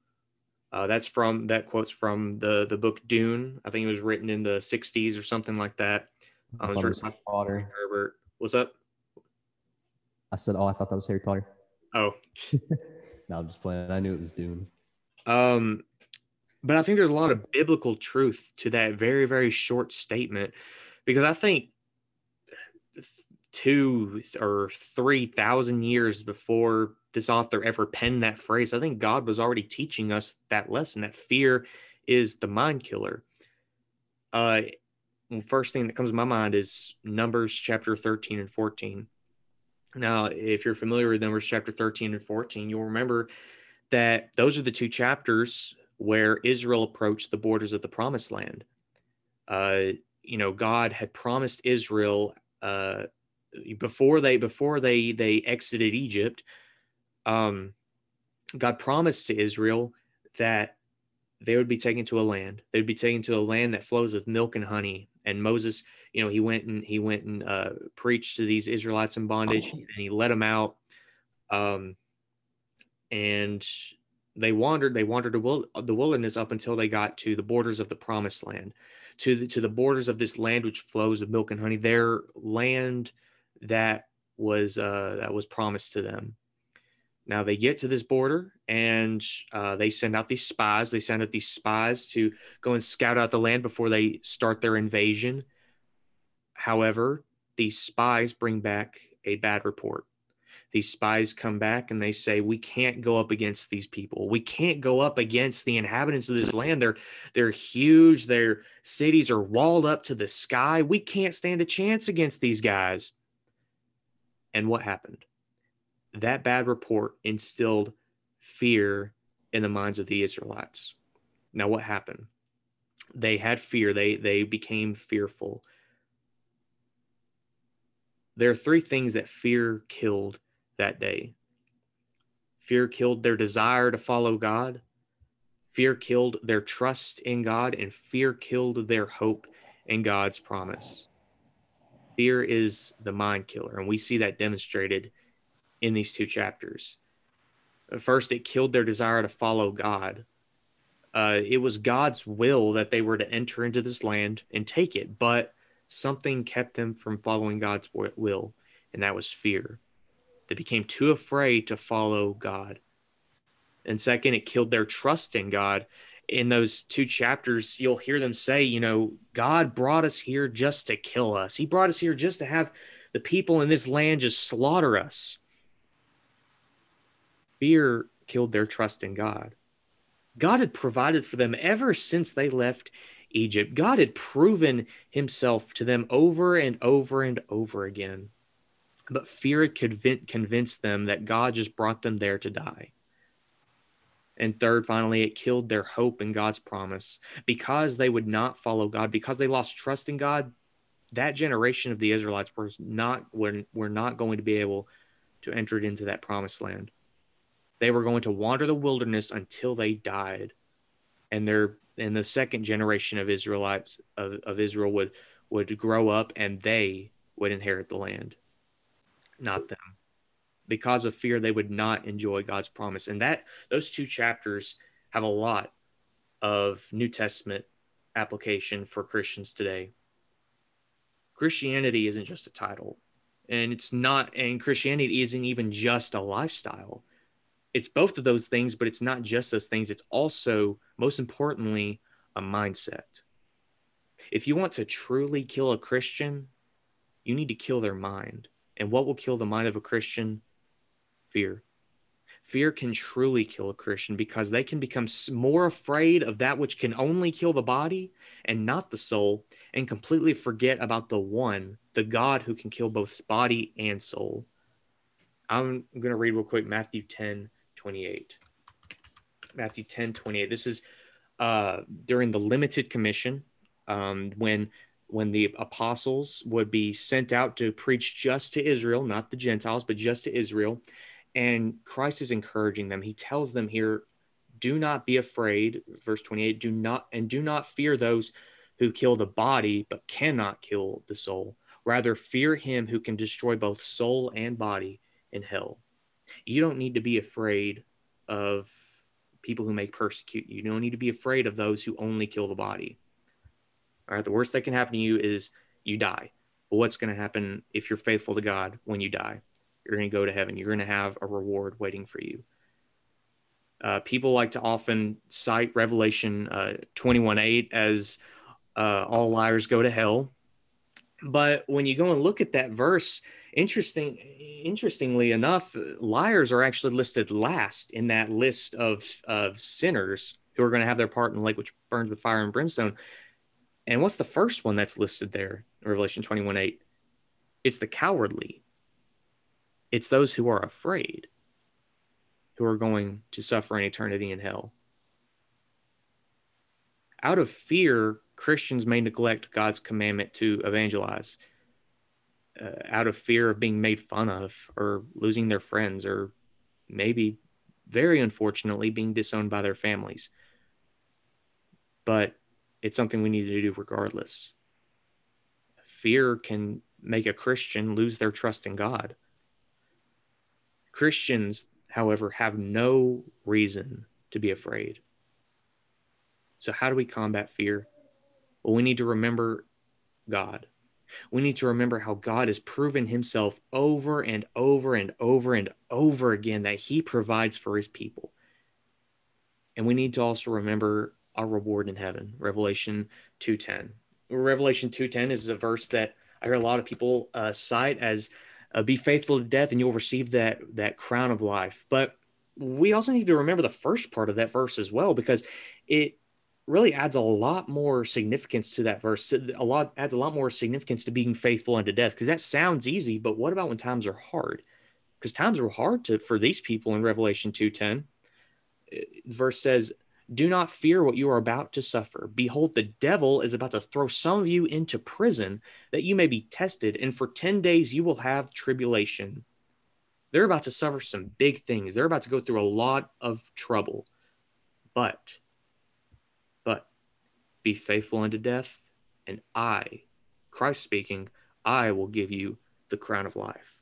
Uh, that's from that quotes from the the book Dune. I think it was written in the '60s or something like that. Um, was written by Potter. Herbert. What's up? I said, "Oh, I thought that was Harry Potter." Oh, no, I'm just playing. I knew it was Dune. Um, but I think there's a lot of biblical truth to that very very short statement, because I think two or three thousand years before this author ever penned that phrase, I think God was already teaching us that lesson that fear is the mind killer. Uh, first thing that comes to my mind is Numbers chapter 13 and 14. Now, if you're familiar with Numbers chapter 13 and 14, you'll remember that those are the two chapters where Israel approached the borders of the promised land. Uh, you know, God had promised Israel uh, before they before they they exited Egypt um, God promised to Israel that they would be taken to a land. They'd be taken to a land that flows with milk and honey. And Moses, you know, he went and he went and uh, preached to these Israelites in bondage, and he let them out. Um, and they wandered. They wandered the wilderness up until they got to the borders of the Promised Land, to the, to the borders of this land which flows with milk and honey. Their land that was uh, that was promised to them. Now they get to this border and uh, they send out these spies. They send out these spies to go and scout out the land before they start their invasion. However, these spies bring back a bad report. These spies come back and they say, "We can't go up against these people. We can't go up against the inhabitants of this land. They're they're huge. Their cities are walled up to the sky. We can't stand a chance against these guys." And what happened? that bad report instilled fear in the minds of the Israelites. Now, what happened? They had fear, they, they became fearful. There are three things that fear killed that day fear killed their desire to follow God, fear killed their trust in God, and fear killed their hope in God's promise. Fear is the mind killer, and we see that demonstrated in these two chapters. First, it killed their desire to follow God. Uh, it was God's will that they were to enter into this land and take it, but something kept them from following God's will, and that was fear. They became too afraid to follow God. And second, it killed their trust in God. In those two chapters, you'll hear them say, you know, God brought us here just to kill us. He brought us here just to have the people in this land just slaughter us. Fear killed their trust in God. God had provided for them ever since they left Egypt. God had proven himself to them over and over and over again. But fear had convinced them that God just brought them there to die. And third, finally, it killed their hope in God's promise. Because they would not follow God, because they lost trust in God, that generation of the Israelites were not, were, were not going to be able to enter into that promised land. They were going to wander the wilderness until they died. And their and the second generation of Israelites of, of Israel would would grow up and they would inherit the land, not them. Because of fear, they would not enjoy God's promise. And that those two chapters have a lot of New Testament application for Christians today. Christianity isn't just a title, and it's not, and Christianity isn't even just a lifestyle it's both of those things, but it's not just those things. It's also, most importantly, a mindset. If you want to truly kill a Christian, you need to kill their mind. And what will kill the mind of a Christian? Fear. Fear can truly kill a Christian because they can become more afraid of that which can only kill the body and not the soul, and completely forget about the one, the God who can kill both body and soul. I'm going to read real quick Matthew 10 28. Matthew 10 28. This is uh, during the limited commission um, when when the apostles would be sent out to preach just to Israel, not the Gentiles, but just to Israel. And Christ is encouraging them. He tells them here, do not be afraid, verse 28, do not and do not fear those who kill the body but cannot kill the soul. Rather fear him who can destroy both soul and body in hell. You don't need to be afraid of people who may persecute you. You don't need to be afraid of those who only kill the body. All right, the worst that can happen to you is you die. But what's going to happen if you're faithful to God when you die? You're going to go to heaven. You're going to have a reward waiting for you. Uh, people like to often cite Revelation uh, 21 8 as uh, all liars go to hell. But when you go and look at that verse, interesting, interestingly enough, liars are actually listed last in that list of, of sinners who are going to have their part in the lake which burns with fire and brimstone. And what's the first one that's listed there, Revelation 21 8? It's the cowardly. It's those who are afraid who are going to suffer an eternity in hell. Out of fear, Christians may neglect God's commandment to evangelize. Uh, out of fear of being made fun of or losing their friends or maybe very unfortunately being disowned by their families. But it's something we need to do regardless. Fear can make a Christian lose their trust in God. Christians, however, have no reason to be afraid. So, how do we combat fear? Well, we need to remember God. We need to remember how God has proven himself over and over and over and over again that he provides for his people. And we need to also remember our reward in heaven. Revelation 2:10. Revelation 2:10 is a verse that I hear a lot of people uh, cite as uh, "Be faithful to death, and you'll receive that that crown of life." But we also need to remember the first part of that verse as well, because it really adds a lot more significance to that verse. A lot adds a lot more significance to being faithful unto death, because that sounds easy, but what about when times are hard? Because times were hard to for these people in Revelation 2:10. Uh, verse says, do not fear what you are about to suffer. Behold, the devil is about to throw some of you into prison that you may be tested, and for 10 days you will have tribulation. They're about to suffer some big things. They're about to go through a lot of trouble. But, but be faithful unto death, and I, Christ speaking, I will give you the crown of life.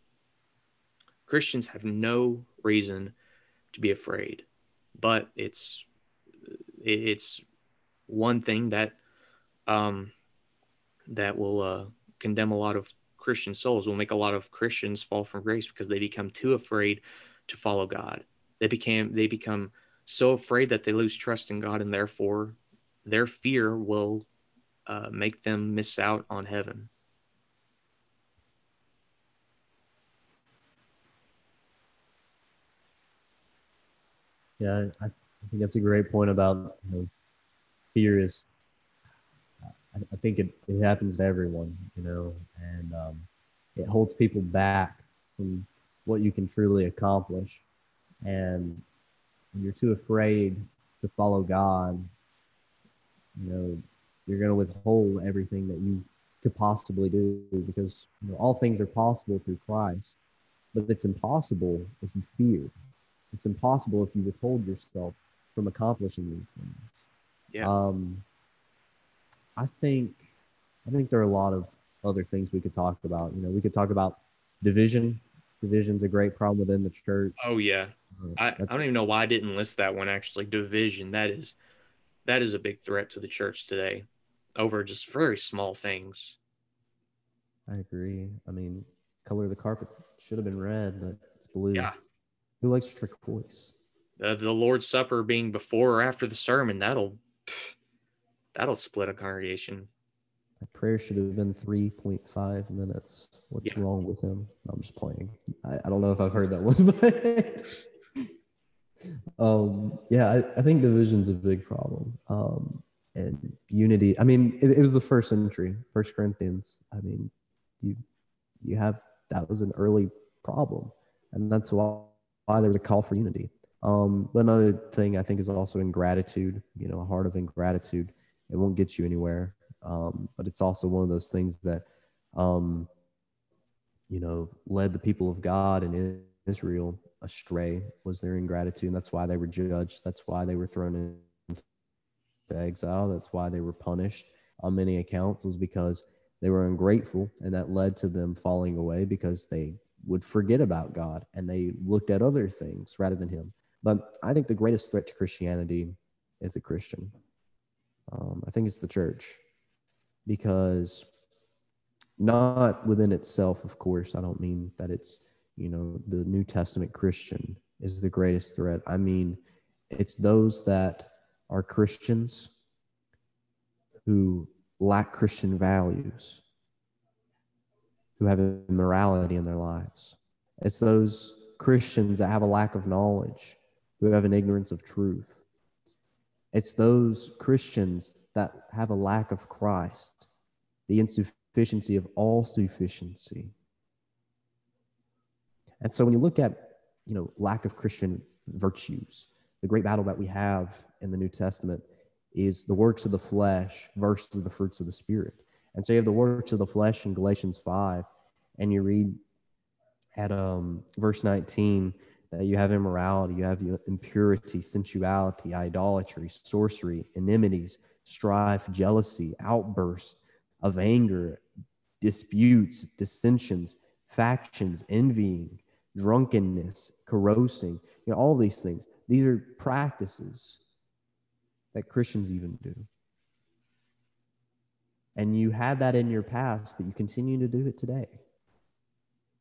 Christians have no reason to be afraid, but it's it's one thing that um, that will uh, condemn a lot of Christian souls. Will make a lot of Christians fall from grace because they become too afraid to follow God. They became they become so afraid that they lose trust in God, and therefore their fear will uh, make them miss out on heaven. Yeah, I I think that's a great point about you know, fear is. I, I think it, it happens to everyone, you know, and um, it holds people back from what you can truly accomplish. And when you're too afraid to follow God, you know, you're going to withhold everything that you could possibly do because you know, all things are possible through Christ, but it's impossible if you fear. It's impossible if you withhold yourself from accomplishing these things. Yeah. Um, I think I think there are a lot of other things we could talk about. You know, we could talk about division. Division's a great problem within the church. Oh yeah. Uh, I, I don't even know why I didn't list that one actually. Division. That is that is a big threat to the church today over just very small things. I agree. I mean, color of the carpet should have been red, but it's blue. Yeah. Who likes trick turquoise? Uh, the Lord's Supper being before or after the sermon, that'll that'll split a congregation. My prayer should have been 3.5 minutes. What's yeah. wrong with him? I'm just playing. I, I, don't know if I've heard that one, but um, yeah, I, I, think division's a big problem. Um, and unity. I mean, it, it was the first century, First Corinthians. I mean, you you have that was an early problem, and that's why, why there was a call for unity. Um, but another thing I think is also ingratitude, you know, a heart of ingratitude. It won't get you anywhere. Um, but it's also one of those things that, um, you know, led the people of God and Israel astray was their ingratitude. And that's why they were judged. That's why they were thrown into exile. That's why they were punished on many accounts was because they were ungrateful. And that led to them falling away because they would forget about God and they looked at other things rather than Him. But I think the greatest threat to Christianity is the Christian. Um, I think it's the church because not within itself, of course. I don't mean that it's, you know, the New Testament Christian is the greatest threat. I mean, it's those that are Christians who lack Christian values, who have immorality in their lives. It's those Christians that have a lack of knowledge, who have an ignorance of truth. It's those Christians that have a lack of Christ, the insufficiency of all sufficiency. And so when you look at, you know, lack of Christian virtues, the great battle that we have in the New Testament is the works of the flesh versus the fruits of the spirit. And so you have the works of the flesh in Galatians 5, and you read at um, verse 19 that you have immorality, you have impurity, sensuality, idolatry, sorcery, enmities, strife, jealousy, outbursts of anger, disputes, dissensions, factions, envying, drunkenness, carousing, you know, all these things. These are practices that Christians even do. And you had that in your past, but you continue to do it today.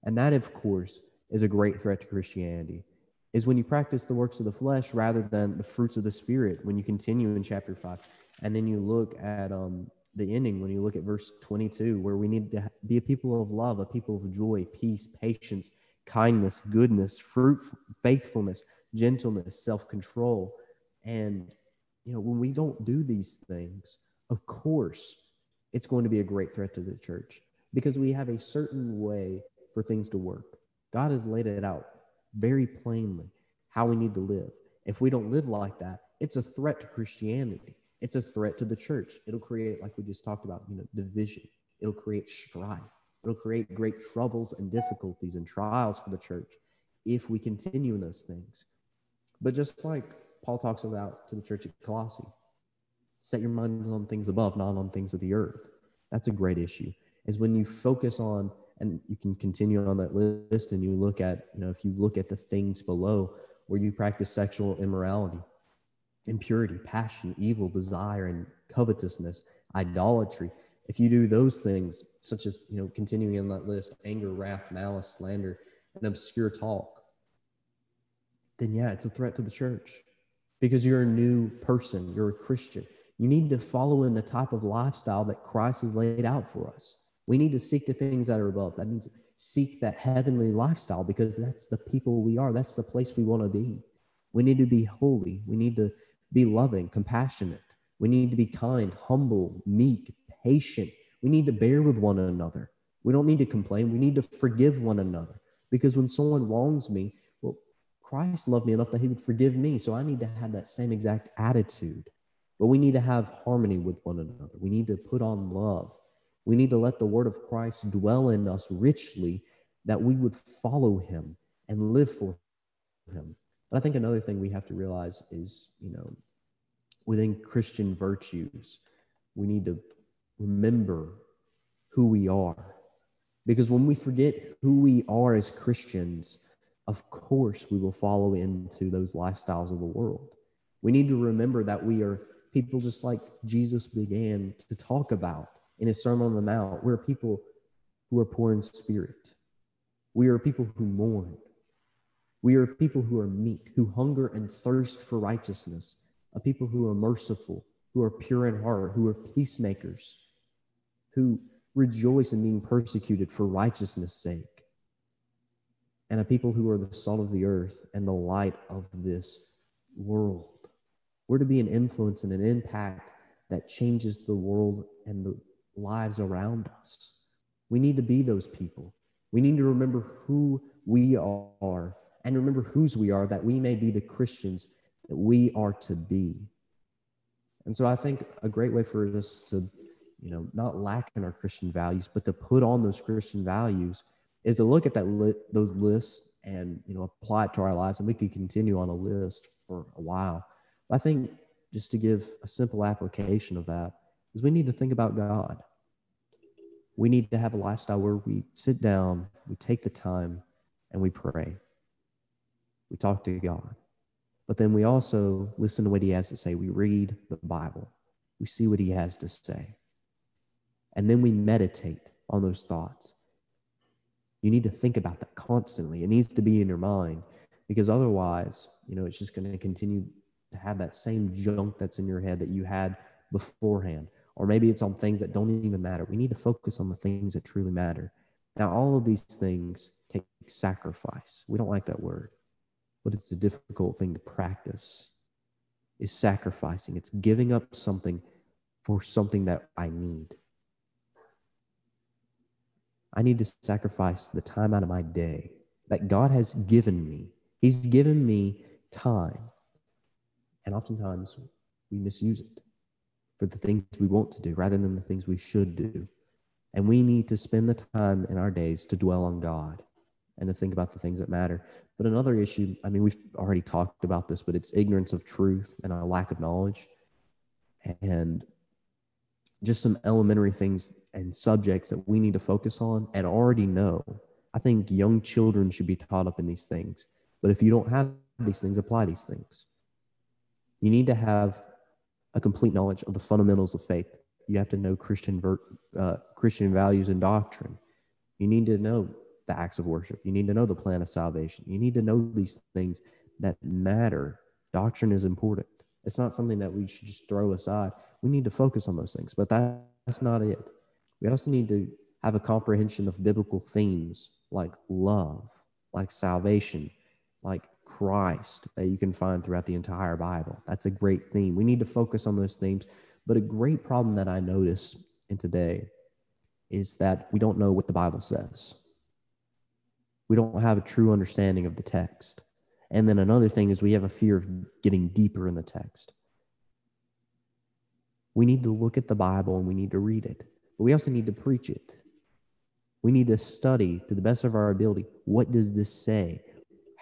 And that, of course, is a great threat to Christianity, is when you practice the works of the flesh rather than the fruits of the Spirit, when you continue in chapter 5. And then you look at um, the ending, when you look at verse 22, where we need to be a people of love, a people of joy, peace, patience, kindness, goodness, fruit, faithfulness, gentleness, self control. And, you know, when we don't do these things, of course, it's going to be a great threat to the church because we have a certain way for things to work. God has laid it out very plainly how we need to live. If we don't live like that, it's a threat to Christianity. It's a threat to the church. It'll create, like we just talked about, you know, division. It'll create strife. It'll create great troubles and difficulties and trials for the church if we continue in those things. But just like Paul talks about to the church at Colossae, set your minds on things above, not on things of the earth. That's a great issue. Is when you focus on and you can continue on that list and you look at you know if you look at the things below where you practice sexual immorality impurity passion evil desire and covetousness idolatry if you do those things such as you know continuing on that list anger wrath malice slander and obscure talk then yeah it's a threat to the church. Because you're a new person you're a christian. You need to follow in the type of lifestyle that christ has laid out for us we need to seek the things that are above. That means seek that heavenly lifestyle because that's the people we are. That's the place we want to be. We need to be holy. We need to be loving, compassionate. We need to be kind, humble, meek, patient. We need to bear with one another. We don't need to complain. We need to forgive one another because when someone wrongs me, well, Christ loved me enough that he would forgive me. So I need to have that same exact attitude. But we need to have harmony with one another. We need to put on love. We need to let the word of Christ dwell in us richly that we would follow him and live for him. But I think another thing we have to realize is, you know, within Christian virtues, we need to remember who we are. Because when we forget who we are as Christians, of course we will follow into those lifestyles of the world. We need to remember that we are people just like Jesus began to talk about in his Sermon on the Mount. We're people who are poor in spirit. We are people who mourn. We are people who are meek, who hunger and thirst for righteousness, a people who are merciful, who are pure in heart, who are peacemakers, who rejoice in being persecuted for righteousness' sake, and a people who are the salt of the earth and the light of this world. We're to be an influence and an impact that changes the world and the lives around us. We need to be those people. We need to remember who we are and remember whose we are that we may be the Christians that we are to be. And so I think a great way for us to, you know, not lack in our Christian values, but to put on those Christian values is to look at that li- those lists and you know apply it to our lives, and we could continue on a list for a while. But I think just to give a simple application of that is we need to think about God. We need to have a lifestyle where we sit down, we take the time, and we pray. We talk to God. But then we also listen to what He has to say. We read the Bible, we see what He has to say. And then we meditate on those thoughts. You need to think about that constantly. It needs to be in your mind because otherwise, you know, it's just going to continue to have that same junk that's in your head that you had beforehand. Or maybe it's on things that don't even matter. We need to focus on the things that truly matter. Now, all of these things take sacrifice. We don't like that word, but it's a difficult thing to practice. Is sacrificing. It's giving up something for something that I need. I need to sacrifice the time out of my day that God has given me. He's given me time. And oftentimes we misuse it for the things we want to do rather than the things we should do. And we need to spend the time in our days to dwell on God and to think about the things that matter. But another issue, I mean, we've already talked about this, but it's ignorance of truth and a lack of knowledge. And just some elementary things and subjects that we need to focus on and already know. I think young children should be taught up in these things. But if you don't have these things, apply these things. You need to have a complete knowledge of the fundamentals of faith. You have to know Christian ver- uh, Christian values and doctrine. You need to know the acts of worship. You need to know the plan of salvation. You need to know these things that matter. Doctrine is important. It's not something that we should just throw aside. We need to focus on those things, but that, that's not it. We also need to have a comprehension of biblical themes like love, like salvation, like Christ that you can find throughout the entire Bible. That's a great theme. We need to focus on those themes. But a great problem that I notice in today is that we don't know what the Bible says. We don't have a true understanding of the text. And then another thing is we have a fear of getting deeper in the text. We need to look at the Bible and we need to read it, but we also need to preach it. We need to study to the best of our ability what does this say?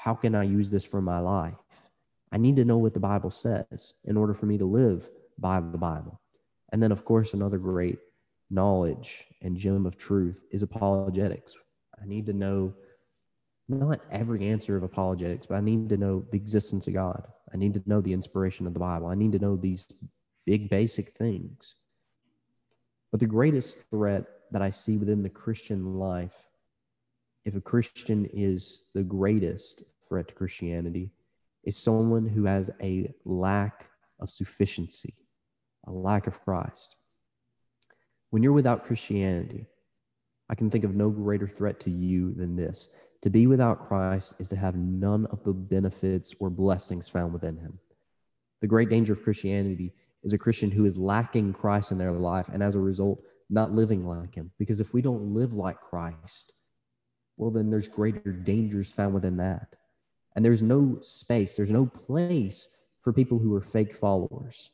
How can I use this for my life? I need to know what the Bible says in order for me to live by the Bible. And then, of course, another great knowledge and gem of truth is apologetics. I need to know not every answer of apologetics, but I need to know the existence of God. I need to know the inspiration of the Bible. I need to know these big basic things. But the greatest threat that I see within the Christian life, if a Christian is the greatest threat to Christianity, is someone who has a lack of sufficiency, a lack of Christ. When you're without Christianity, I can think of no greater threat to you than this to be without Christ is to have none of the benefits or blessings found within him. The great danger of Christianity is a Christian who is lacking Christ in their life and as a result, not living like him. Because if we don't live like Christ, well, then there's greater dangers found within that. And there's no space, there's no place for people who are fake followers.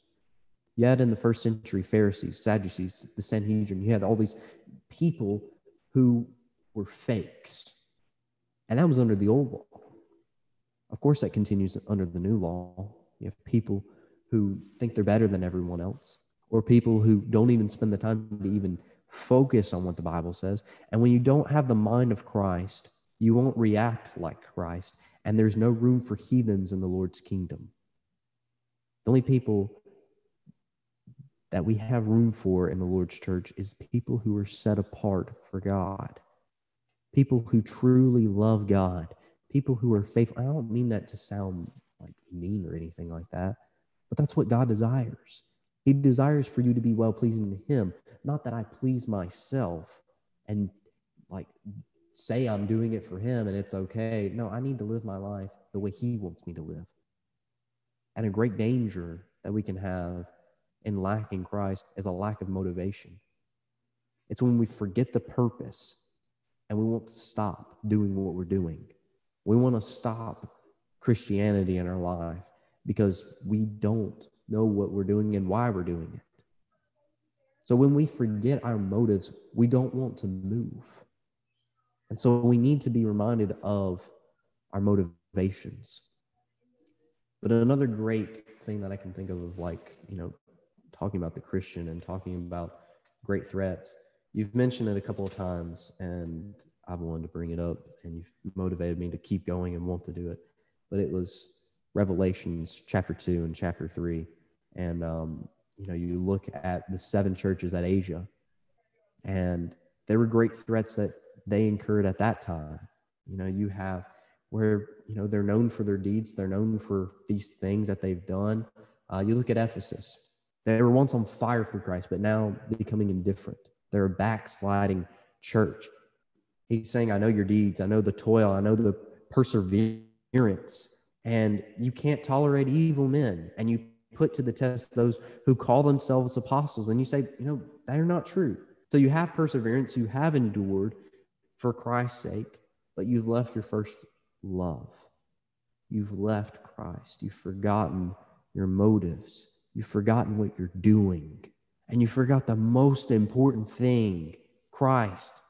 You had in the first century Pharisees, Sadducees, the Sanhedrin, you had all these people who were fakes and that was under the old law. Of course, that continues under the new law. You have people who think they're better than everyone else, or people who don't even spend the time to even focus on what the Bible says. And when you don't have the mind of Christ, you won't react like Christ, and there's no room for heathens in the Lord's kingdom. The only people that we have room for in the Lord's church is people who are set apart for God people who truly love God, people who are faithful. I don't mean that to sound like mean or anything like that, but that's what God desires. He desires for you to be well pleasing to Him, not that I please myself and like say I'm doing it for Him and it's okay. No, I need to live my life the way He wants me to live. And a great danger that we can have in lacking Christ is a lack of motivation. It's when we forget the purpose and we want to stop doing what we're doing. We want to stop Christianity in our life because we don't know what we're doing and why we're doing it. So when we forget our motives, we don't want to move. And so we need to be reminded of our motivations. But another great thing that I can think of of like, you know, talking about the Christian and talking about great threats, you've mentioned it a couple of times and I've wanted to bring it up and you've motivated me to keep going and want to do it. But it was Revelations chapter two and chapter three. And, um, you know, you look at the seven churches at Asia and there were great threats that they incurred at that time. You know, you have where, you know, they're known for their deeds, they're known for these things that they've done. Uh, you look at Ephesus, they were once on fire for Christ, but now becoming indifferent. They're a backsliding church. He's saying, I know your deeds, I know the toil, I know the perseverance, and you can't tolerate evil men. And you put to the test those who call themselves apostles, and you say, you know, they're not true. So you have perseverance, you have endured for Christ's sake, but you've left your first love. You've left Christ. You've forgotten your motives. You've forgotten what you're doing. And you forgot the most important thing Christ.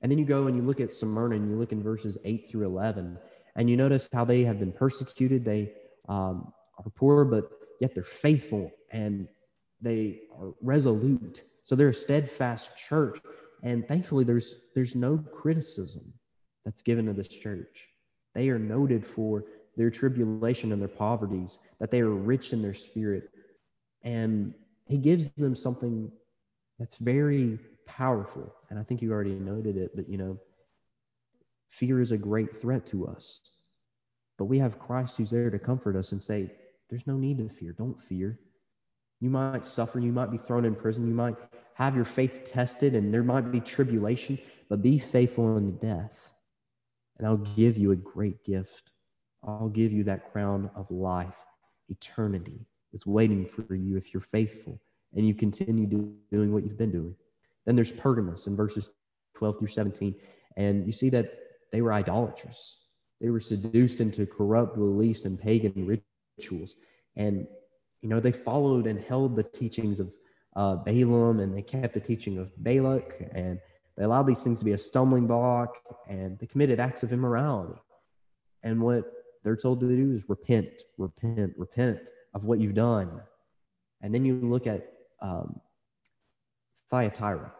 And then you go and you look at Smyrna and you look in verses 8 through 11, and you notice how they have been persecuted. They um, are poor, but yet they're faithful and they are resolute. So they're a steadfast church. And thankfully, there's, there's no criticism that's given to this church. They are noted for their tribulation and their poverties, that they are rich in their spirit. And he gives them something that's very powerful. And I think you already noted it, but you know, fear is a great threat to us. But we have Christ who's there to comfort us and say, there's no need to fear. Don't fear. You might suffer. You might be thrown in prison. You might have your faith tested and there might be tribulation, but be faithful unto death. And I'll give you a great gift. I'll give you that crown of life. Eternity is waiting for you if you're faithful and you continue doing what you've been doing. Then there's Pergamos in verses 12 through 17. And you see that they were idolatrous. They were seduced into corrupt beliefs and pagan rituals. And, you know, they followed and held the teachings of uh, Balaam and they kept the teaching of Balak and they allowed these things to be a stumbling block and they committed acts of immorality. And what they're told to do is repent, repent, repent of what you've done. And then you look at um, Thyatira.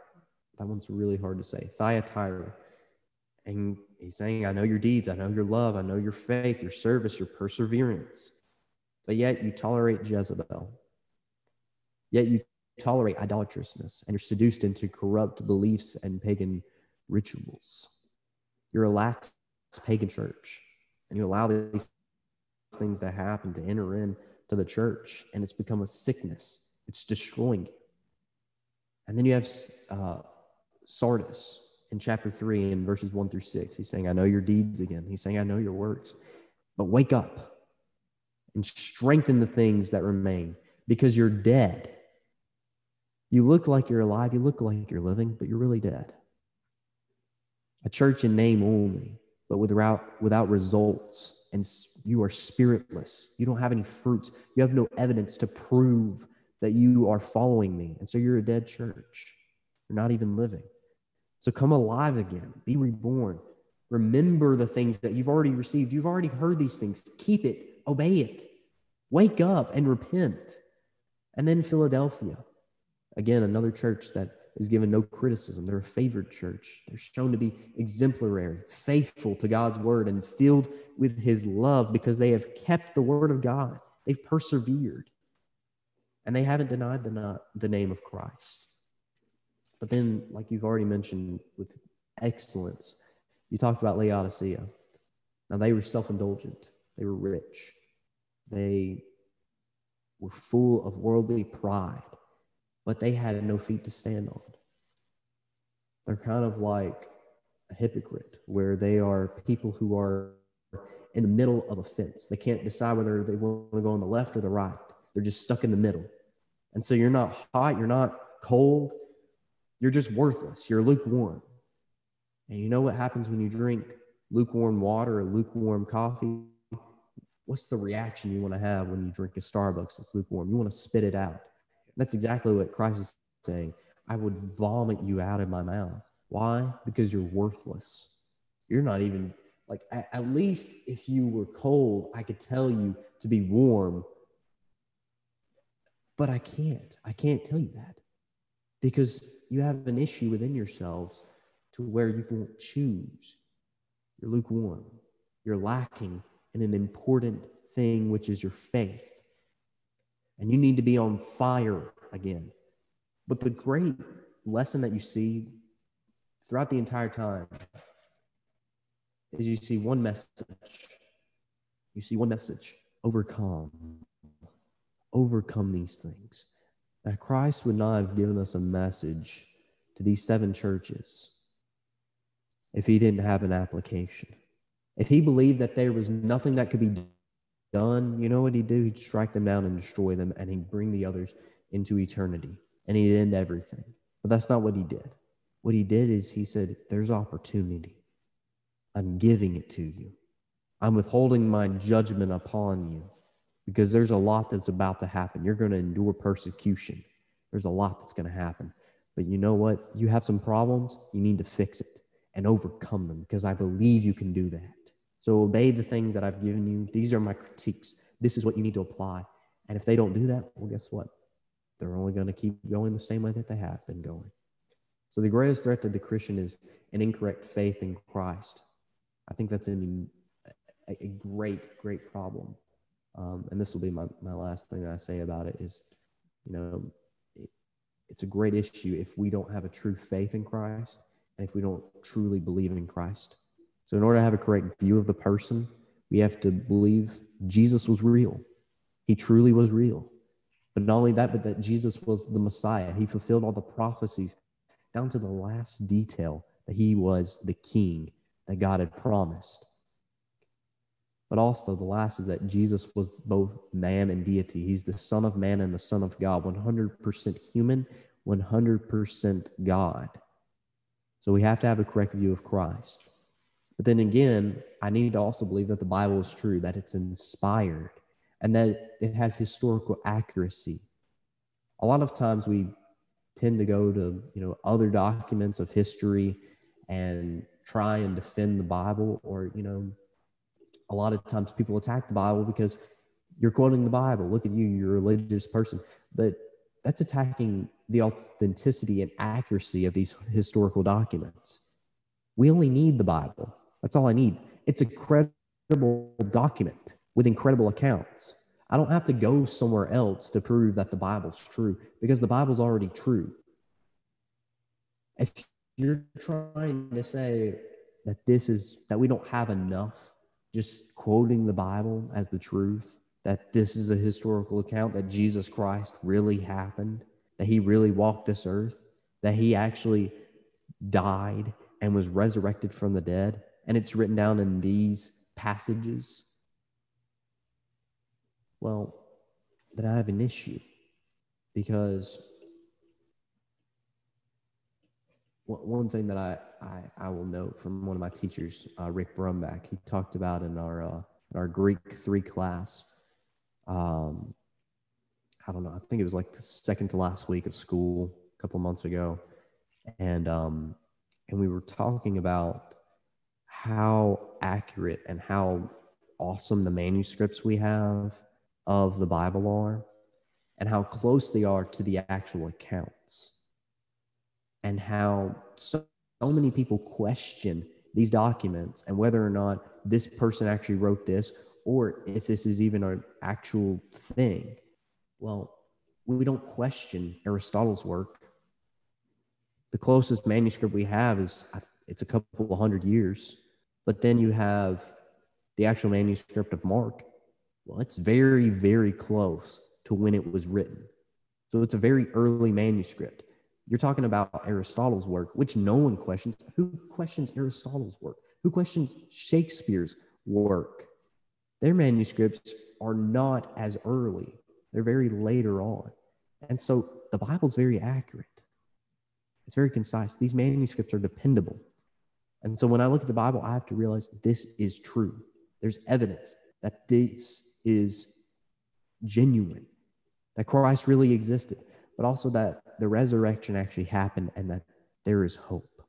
That one's really hard to say. Thyatira. And he's saying, I know your deeds, I know your love, I know your faith, your service, your perseverance. But yet you tolerate Jezebel. Yet you tolerate idolatrousness and you're seduced into corrupt beliefs and pagan rituals. You're a lax pagan church and you allow these things to happen to enter in to the church and it's become a sickness. It's destroying you. And then you have uh, Sardis in chapter 3 in verses 1 through 6. He's saying, I know your deeds again. He's saying, I know your works. But wake up and strengthen the things that remain because you're dead. You look like you're alive, you look like you're living, but you're really dead. A church in name only, but without, without results. And you are spiritless. You don't have any fruits. You have no evidence to prove that you are following me. And so you're a dead church. You're not even living. So come alive again, be reborn. Remember the things that you've already received. You've already heard these things. Keep it, obey it. Wake up and repent. And then Philadelphia. Again, another church that is given no criticism. They're a favored church. They're shown to be exemplary, faithful to God's word, and filled with his love because they have kept the word of God. They've persevered and they haven't denied the, not, the name of Christ. But then, like you've already mentioned with excellence, you talked about Laodicea. Now, they were self indulgent, they were rich, they were full of worldly pride, but they had no feet to stand on. They're kind of like a hypocrite, where they are people who are in the middle of a fence. They can't decide whether they want to go on the left or the right. They're just stuck in the middle. And so you're not hot, you're not cold, you're just worthless. You're lukewarm. And you know what happens when you drink lukewarm water or lukewarm coffee? What's the reaction you want to have when you drink a Starbucks that's lukewarm? You want to spit it out. That's exactly what Christ is saying. I would vomit you out of my mouth. Why? Because you're worthless. You're not even like, at, at least if you were cold, I could tell you to be warm. But I can't. I can't tell you that because you have an issue within yourselves to where you won't choose. You're lukewarm. You're lacking in an important thing, which is your faith. And you need to be on fire again. But the great lesson that you see throughout the entire time is you see one message. You see one message overcome. Overcome these things. That Christ would not have given us a message to these seven churches if he didn't have an application. If he believed that there was nothing that could be done, you know what he'd do? He'd strike them down and destroy them, and he'd bring the others into eternity, and he'd end everything. But that's not what he did. What he did is he said, There's opportunity. I'm giving it to you. I'm withholding my judgment upon you because there's a lot that's about to happen. You're going to endure persecution. There's a lot that's going to happen. But you know what? You have some problems, you need to fix it and overcome them because I believe you can do that. So obey the things that I've given you. These are my critiques. This is what you need to apply. And if they don't do that, well, guess what? They're only going to keep going the same way that they have been going. So the greatest threat to the Christian is an incorrect faith in Christ. I think that's an, a great, great problem. Um, and this will be my, my last thing that I say about it is, you know, it, it's a great issue if we don't have a true faith in Christ and if we don't truly believe in Christ. So, in order to have a correct view of the person, we have to believe Jesus was real. He truly was real. But not only that, but that Jesus was the Messiah. He fulfilled all the prophecies down to the last detail that he was the king that God had promised. But also, the last is that Jesus was both man and deity. He's the Son of Man and the Son of God, 100% human, 100% God. So we have to have a correct view of Christ. But then again, I need to also believe that the Bible is true, that it's inspired, and that it has historical accuracy. A lot of times we tend to go to, you know, other documents of history and try and defend the Bible or, you know, a lot of times people attack the Bible because you're quoting the Bible. Look at you, you're a religious person. But that's attacking the authenticity and accuracy of these historical documents. We only need the Bible. That's all I need. It's a credible document with incredible accounts. I don't have to go somewhere else to prove that the Bible's true because the Bible's already true. If you're trying to say that this is that we don't have enough just quoting the Bible as the truth, that this is a historical account that Jesus Christ really happened, that he really walked this earth, that he actually died and was resurrected from the dead. And it's written down in these passages. Well, then I have an issue because one thing that I, I, I, will note from one of my teachers, uh, Rick Brumback, he talked about in our, uh, our Greek three class um, I don't know. I think it was like the second to last week of school a couple of months ago, and um, and we were talking about how accurate and how awesome the manuscripts we have of the Bible are, and how close they are to the actual accounts, and how so, so many people question these documents and whether or not this person actually wrote this or if this is even an actual thing. Well, we don't question Aristotle's work. The closest manuscript we have is it's a couple of hundred years, but then you have the actual manuscript of Mark. Well, it's very, very close to when it was written. So it's a very early manuscript. You're talking about Aristotle's work, which no one questions. Who questions Aristotle's work? Who questions Shakespeare's work? Their manuscripts are not as early, they're very later on. And so the Bible's very accurate, it's very concise. These manuscripts are dependable. And so when I look at the Bible, I have to realize this is true. There's evidence that this is genuine, that Christ really existed, but also that the resurrection actually happened and that there is hope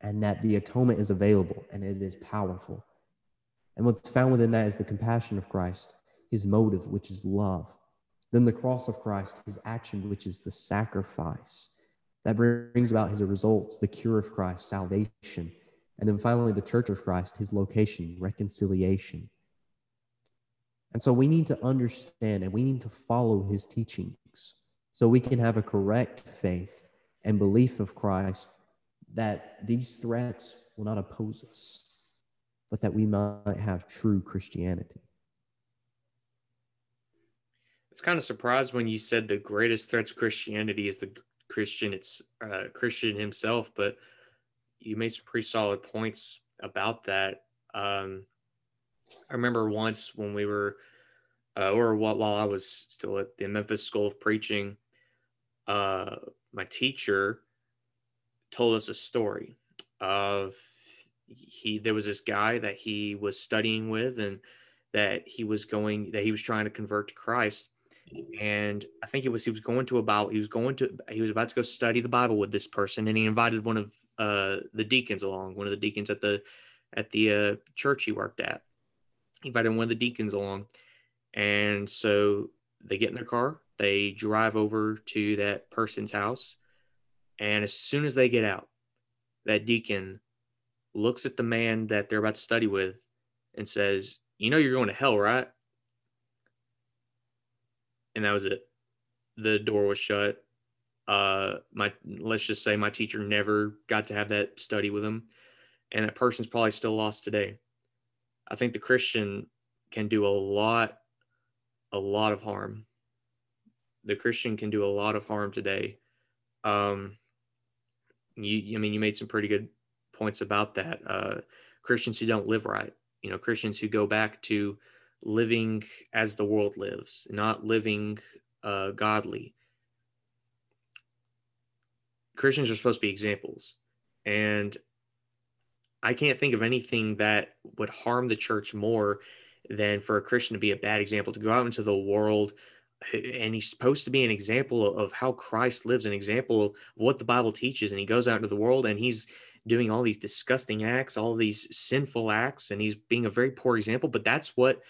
and that the atonement is available and it is powerful. And what's found within that is the compassion of Christ, his motive, which is love. Then the cross of Christ, his action, which is the sacrifice. That brings about his results, the cure of Christ, salvation. And then finally, the church of Christ, his location, reconciliation. And so we need to understand and we need to follow his teachings so we can have a correct faith and belief of Christ that these threats will not oppose us, but that we might have true Christianity. It's kind of surprised when you said the greatest threat to Christianity is the Christian it's uh, Christian himself, but you made some pretty solid points about that. Um, I remember once when we were, uh, or while, while I was still at the Memphis School of Preaching, uh, my teacher told us a story of he there was this guy that he was studying with and that he was going that he was trying to convert to Christ and I think it was he was going to about he was going to he was about to go study the Bible with this person and he invited one of uh the deacons along one of the deacons at the at the uh, church he worked at he invited one of the deacons along and so they get in their car they drive over to that person's house and as soon as they get out, that deacon looks at the man that they're about to study with and says, You know, you're going to hell, right? And that was it. The door was shut. Uh, my let's just say my teacher never got to have that study with him, and that person's probably still lost today. I think the Christian can do a lot, a lot of harm. The Christian can do a lot of harm today. Um, you, I mean, you made some pretty good points about that. Uh, Christians who don't live right, you know, Christians who go back to living as the world lives, not living uh, godly. Christians are supposed to be examples. And I can't think of anything that would harm the church more than for a Christian to be a bad example, to go out into the world and he's supposed to be an example of how Christ lives, an example of what the Bible teaches. And he goes out into the world and he's doing all these disgusting acts, all these sinful acts, and he's being a very poor example. But that's what,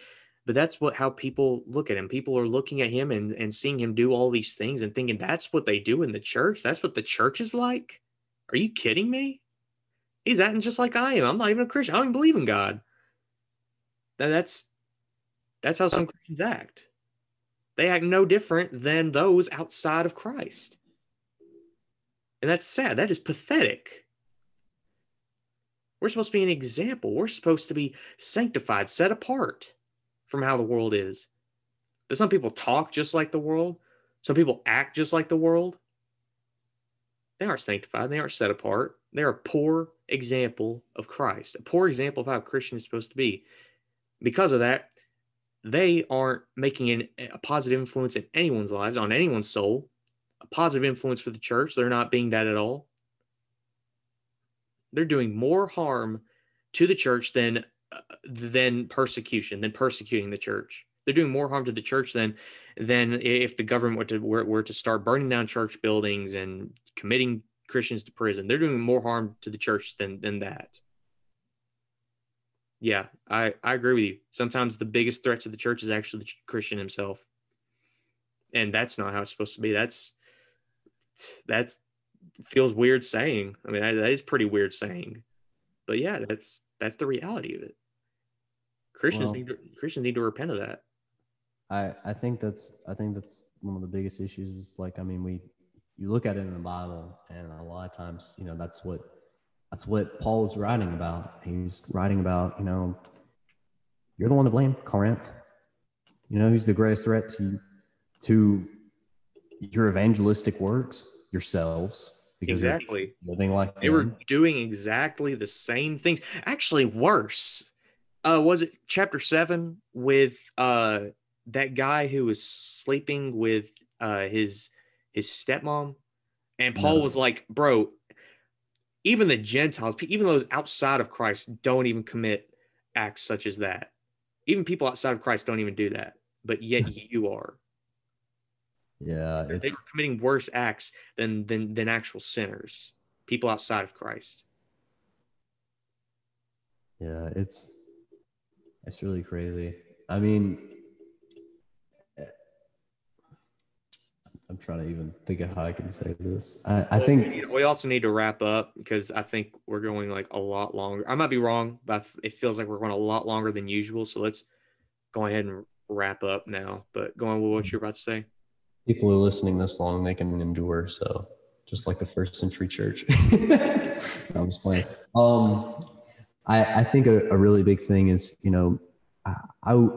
but that's what how people look at him. People are looking at him and, and seeing him do all these things and thinking that's what they do in the church. That's what the church is like. Are you kidding me? He's acting just like I am. I'm not even a Christian. I don't even believe in God. That's that's how some Christians act. They act no different than those outside of Christ. And that's sad. That is pathetic. We're supposed to be an example. We're supposed to be sanctified, set apart from how the world is. But some people talk just like the world. Some people act just like the world. They aren't sanctified. They aren't set apart. They're a poor example of Christ, a poor example of how a Christian is supposed to be. Because of that, they aren't making an, a positive influence in anyone's lives, on anyone's soul, a positive influence for the church. They're not being that at all. They're doing more harm to the church than than persecution, than persecuting the church. They're doing more harm to the church than than if the government were to were, were to start burning down church buildings and committing Christians to prison. They're doing more harm to the church than than that yeah, I, I agree with you. Sometimes the biggest threat to the church is actually the Christian himself. And that's not how it's supposed to be. That's that's feels weird saying. I mean, that, that is pretty weird saying. But yeah, that's that's the reality of it. Christians well, need to, Christians need to repent of that. I I think that's I think that's one of the biggest issues. Is like I mean we you look at it in the Bible, and a lot of times you know that's what that's what Paul was writing about. He was writing about, you know, you're the one to blame, Corinth. You know who's the greatest threat to to your evangelistic works? Yourselves. Because exactly. Living like they them. were doing exactly the same things. Actually, worse. Uh, was it chapter seven with uh that guy who was sleeping with uh his his stepmom? And Paul no. was like, bro, even the Gentiles, even those outside of Christ, don't even commit acts such as that. Even people outside of Christ don't even do that, but yet you are. Yeah, they were committing worse acts than than than actual sinners, people outside of Christ. yeah, it's it's really crazy. I mean, I'm trying to even think of how I can say this. I, I Well, we think need- we also need to wrap up because I think we're going like a lot longer. I might be wrong, but it feels like we're going a lot longer than usual. So let's go ahead and wrap up now. But going with what mm-hmm. you're about to say. People are listening this long, they can endure. So just like the first century church. no, I'm just playing. Um, I, I think a, a really big thing is, you know, I, I,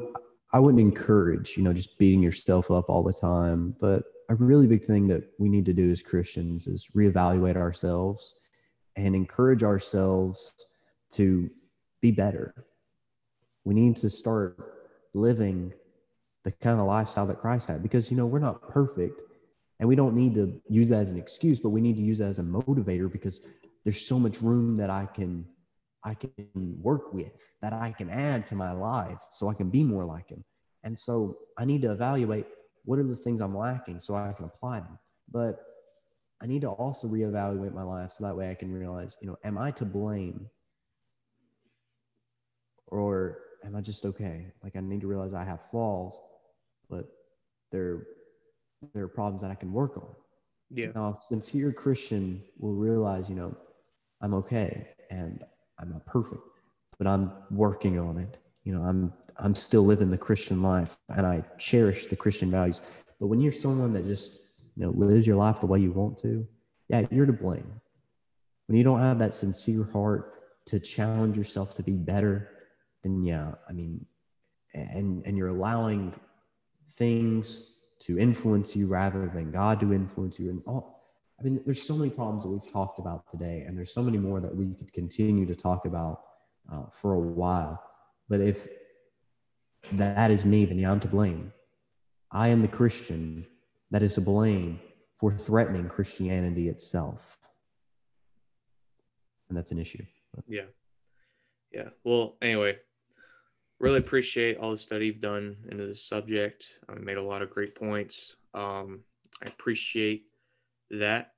I wouldn't encourage, you know, just beating yourself up all the time. But a really big thing that we need to do as Christians is reevaluate ourselves and encourage ourselves to be better. We need to start living the kind of lifestyle that Christ had. Because you know we're not perfect and we don't need to use that as an excuse but we need to use that as a motivator because there's so much room that I can I can work with that I can add to my life so I can be more like him. And so I need to evaluate what are the things I'm lacking so I can apply them. But I need to also reevaluate my life so that way I can realize you know am I to blame or am I just okay? Like I need to realize I have flaws, but they're there are problems that I can work on. Yeah. Now, a sincere Christian will realize, you know, I'm okay and I'm not perfect, but I'm working on it. You know, I'm I'm still living the Christian life and I cherish the Christian values. But when you're someone that just, you know, lives your life the way you want to, yeah, you're to blame. When you don't have that sincere heart to challenge yourself to be better, then yeah, I mean, and and you're allowing things to influence you rather than God to influence you, and all. I mean, there's so many problems that we've talked about today, and there's so many more that we could continue to talk about uh, for a while. But if that is me, then yeah, I'm to blame. I am the Christian that is to blame for threatening Christianity itself, and that's an issue. Yeah. Yeah. Well, anyway, really appreciate all the study you've done into this subject. I made a lot of great points. Um, I appreciate that.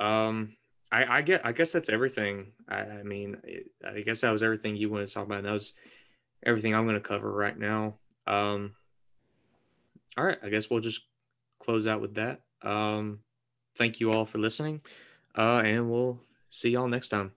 Um, I, I get, I guess that's everything. I, I mean, it, I guess that was everything you wanted to talk about. And that was everything I'm going to cover right now. Um, all right. I guess we'll just close out with that. Um, thank you all for listening. Uh, and we'll see y'all next time.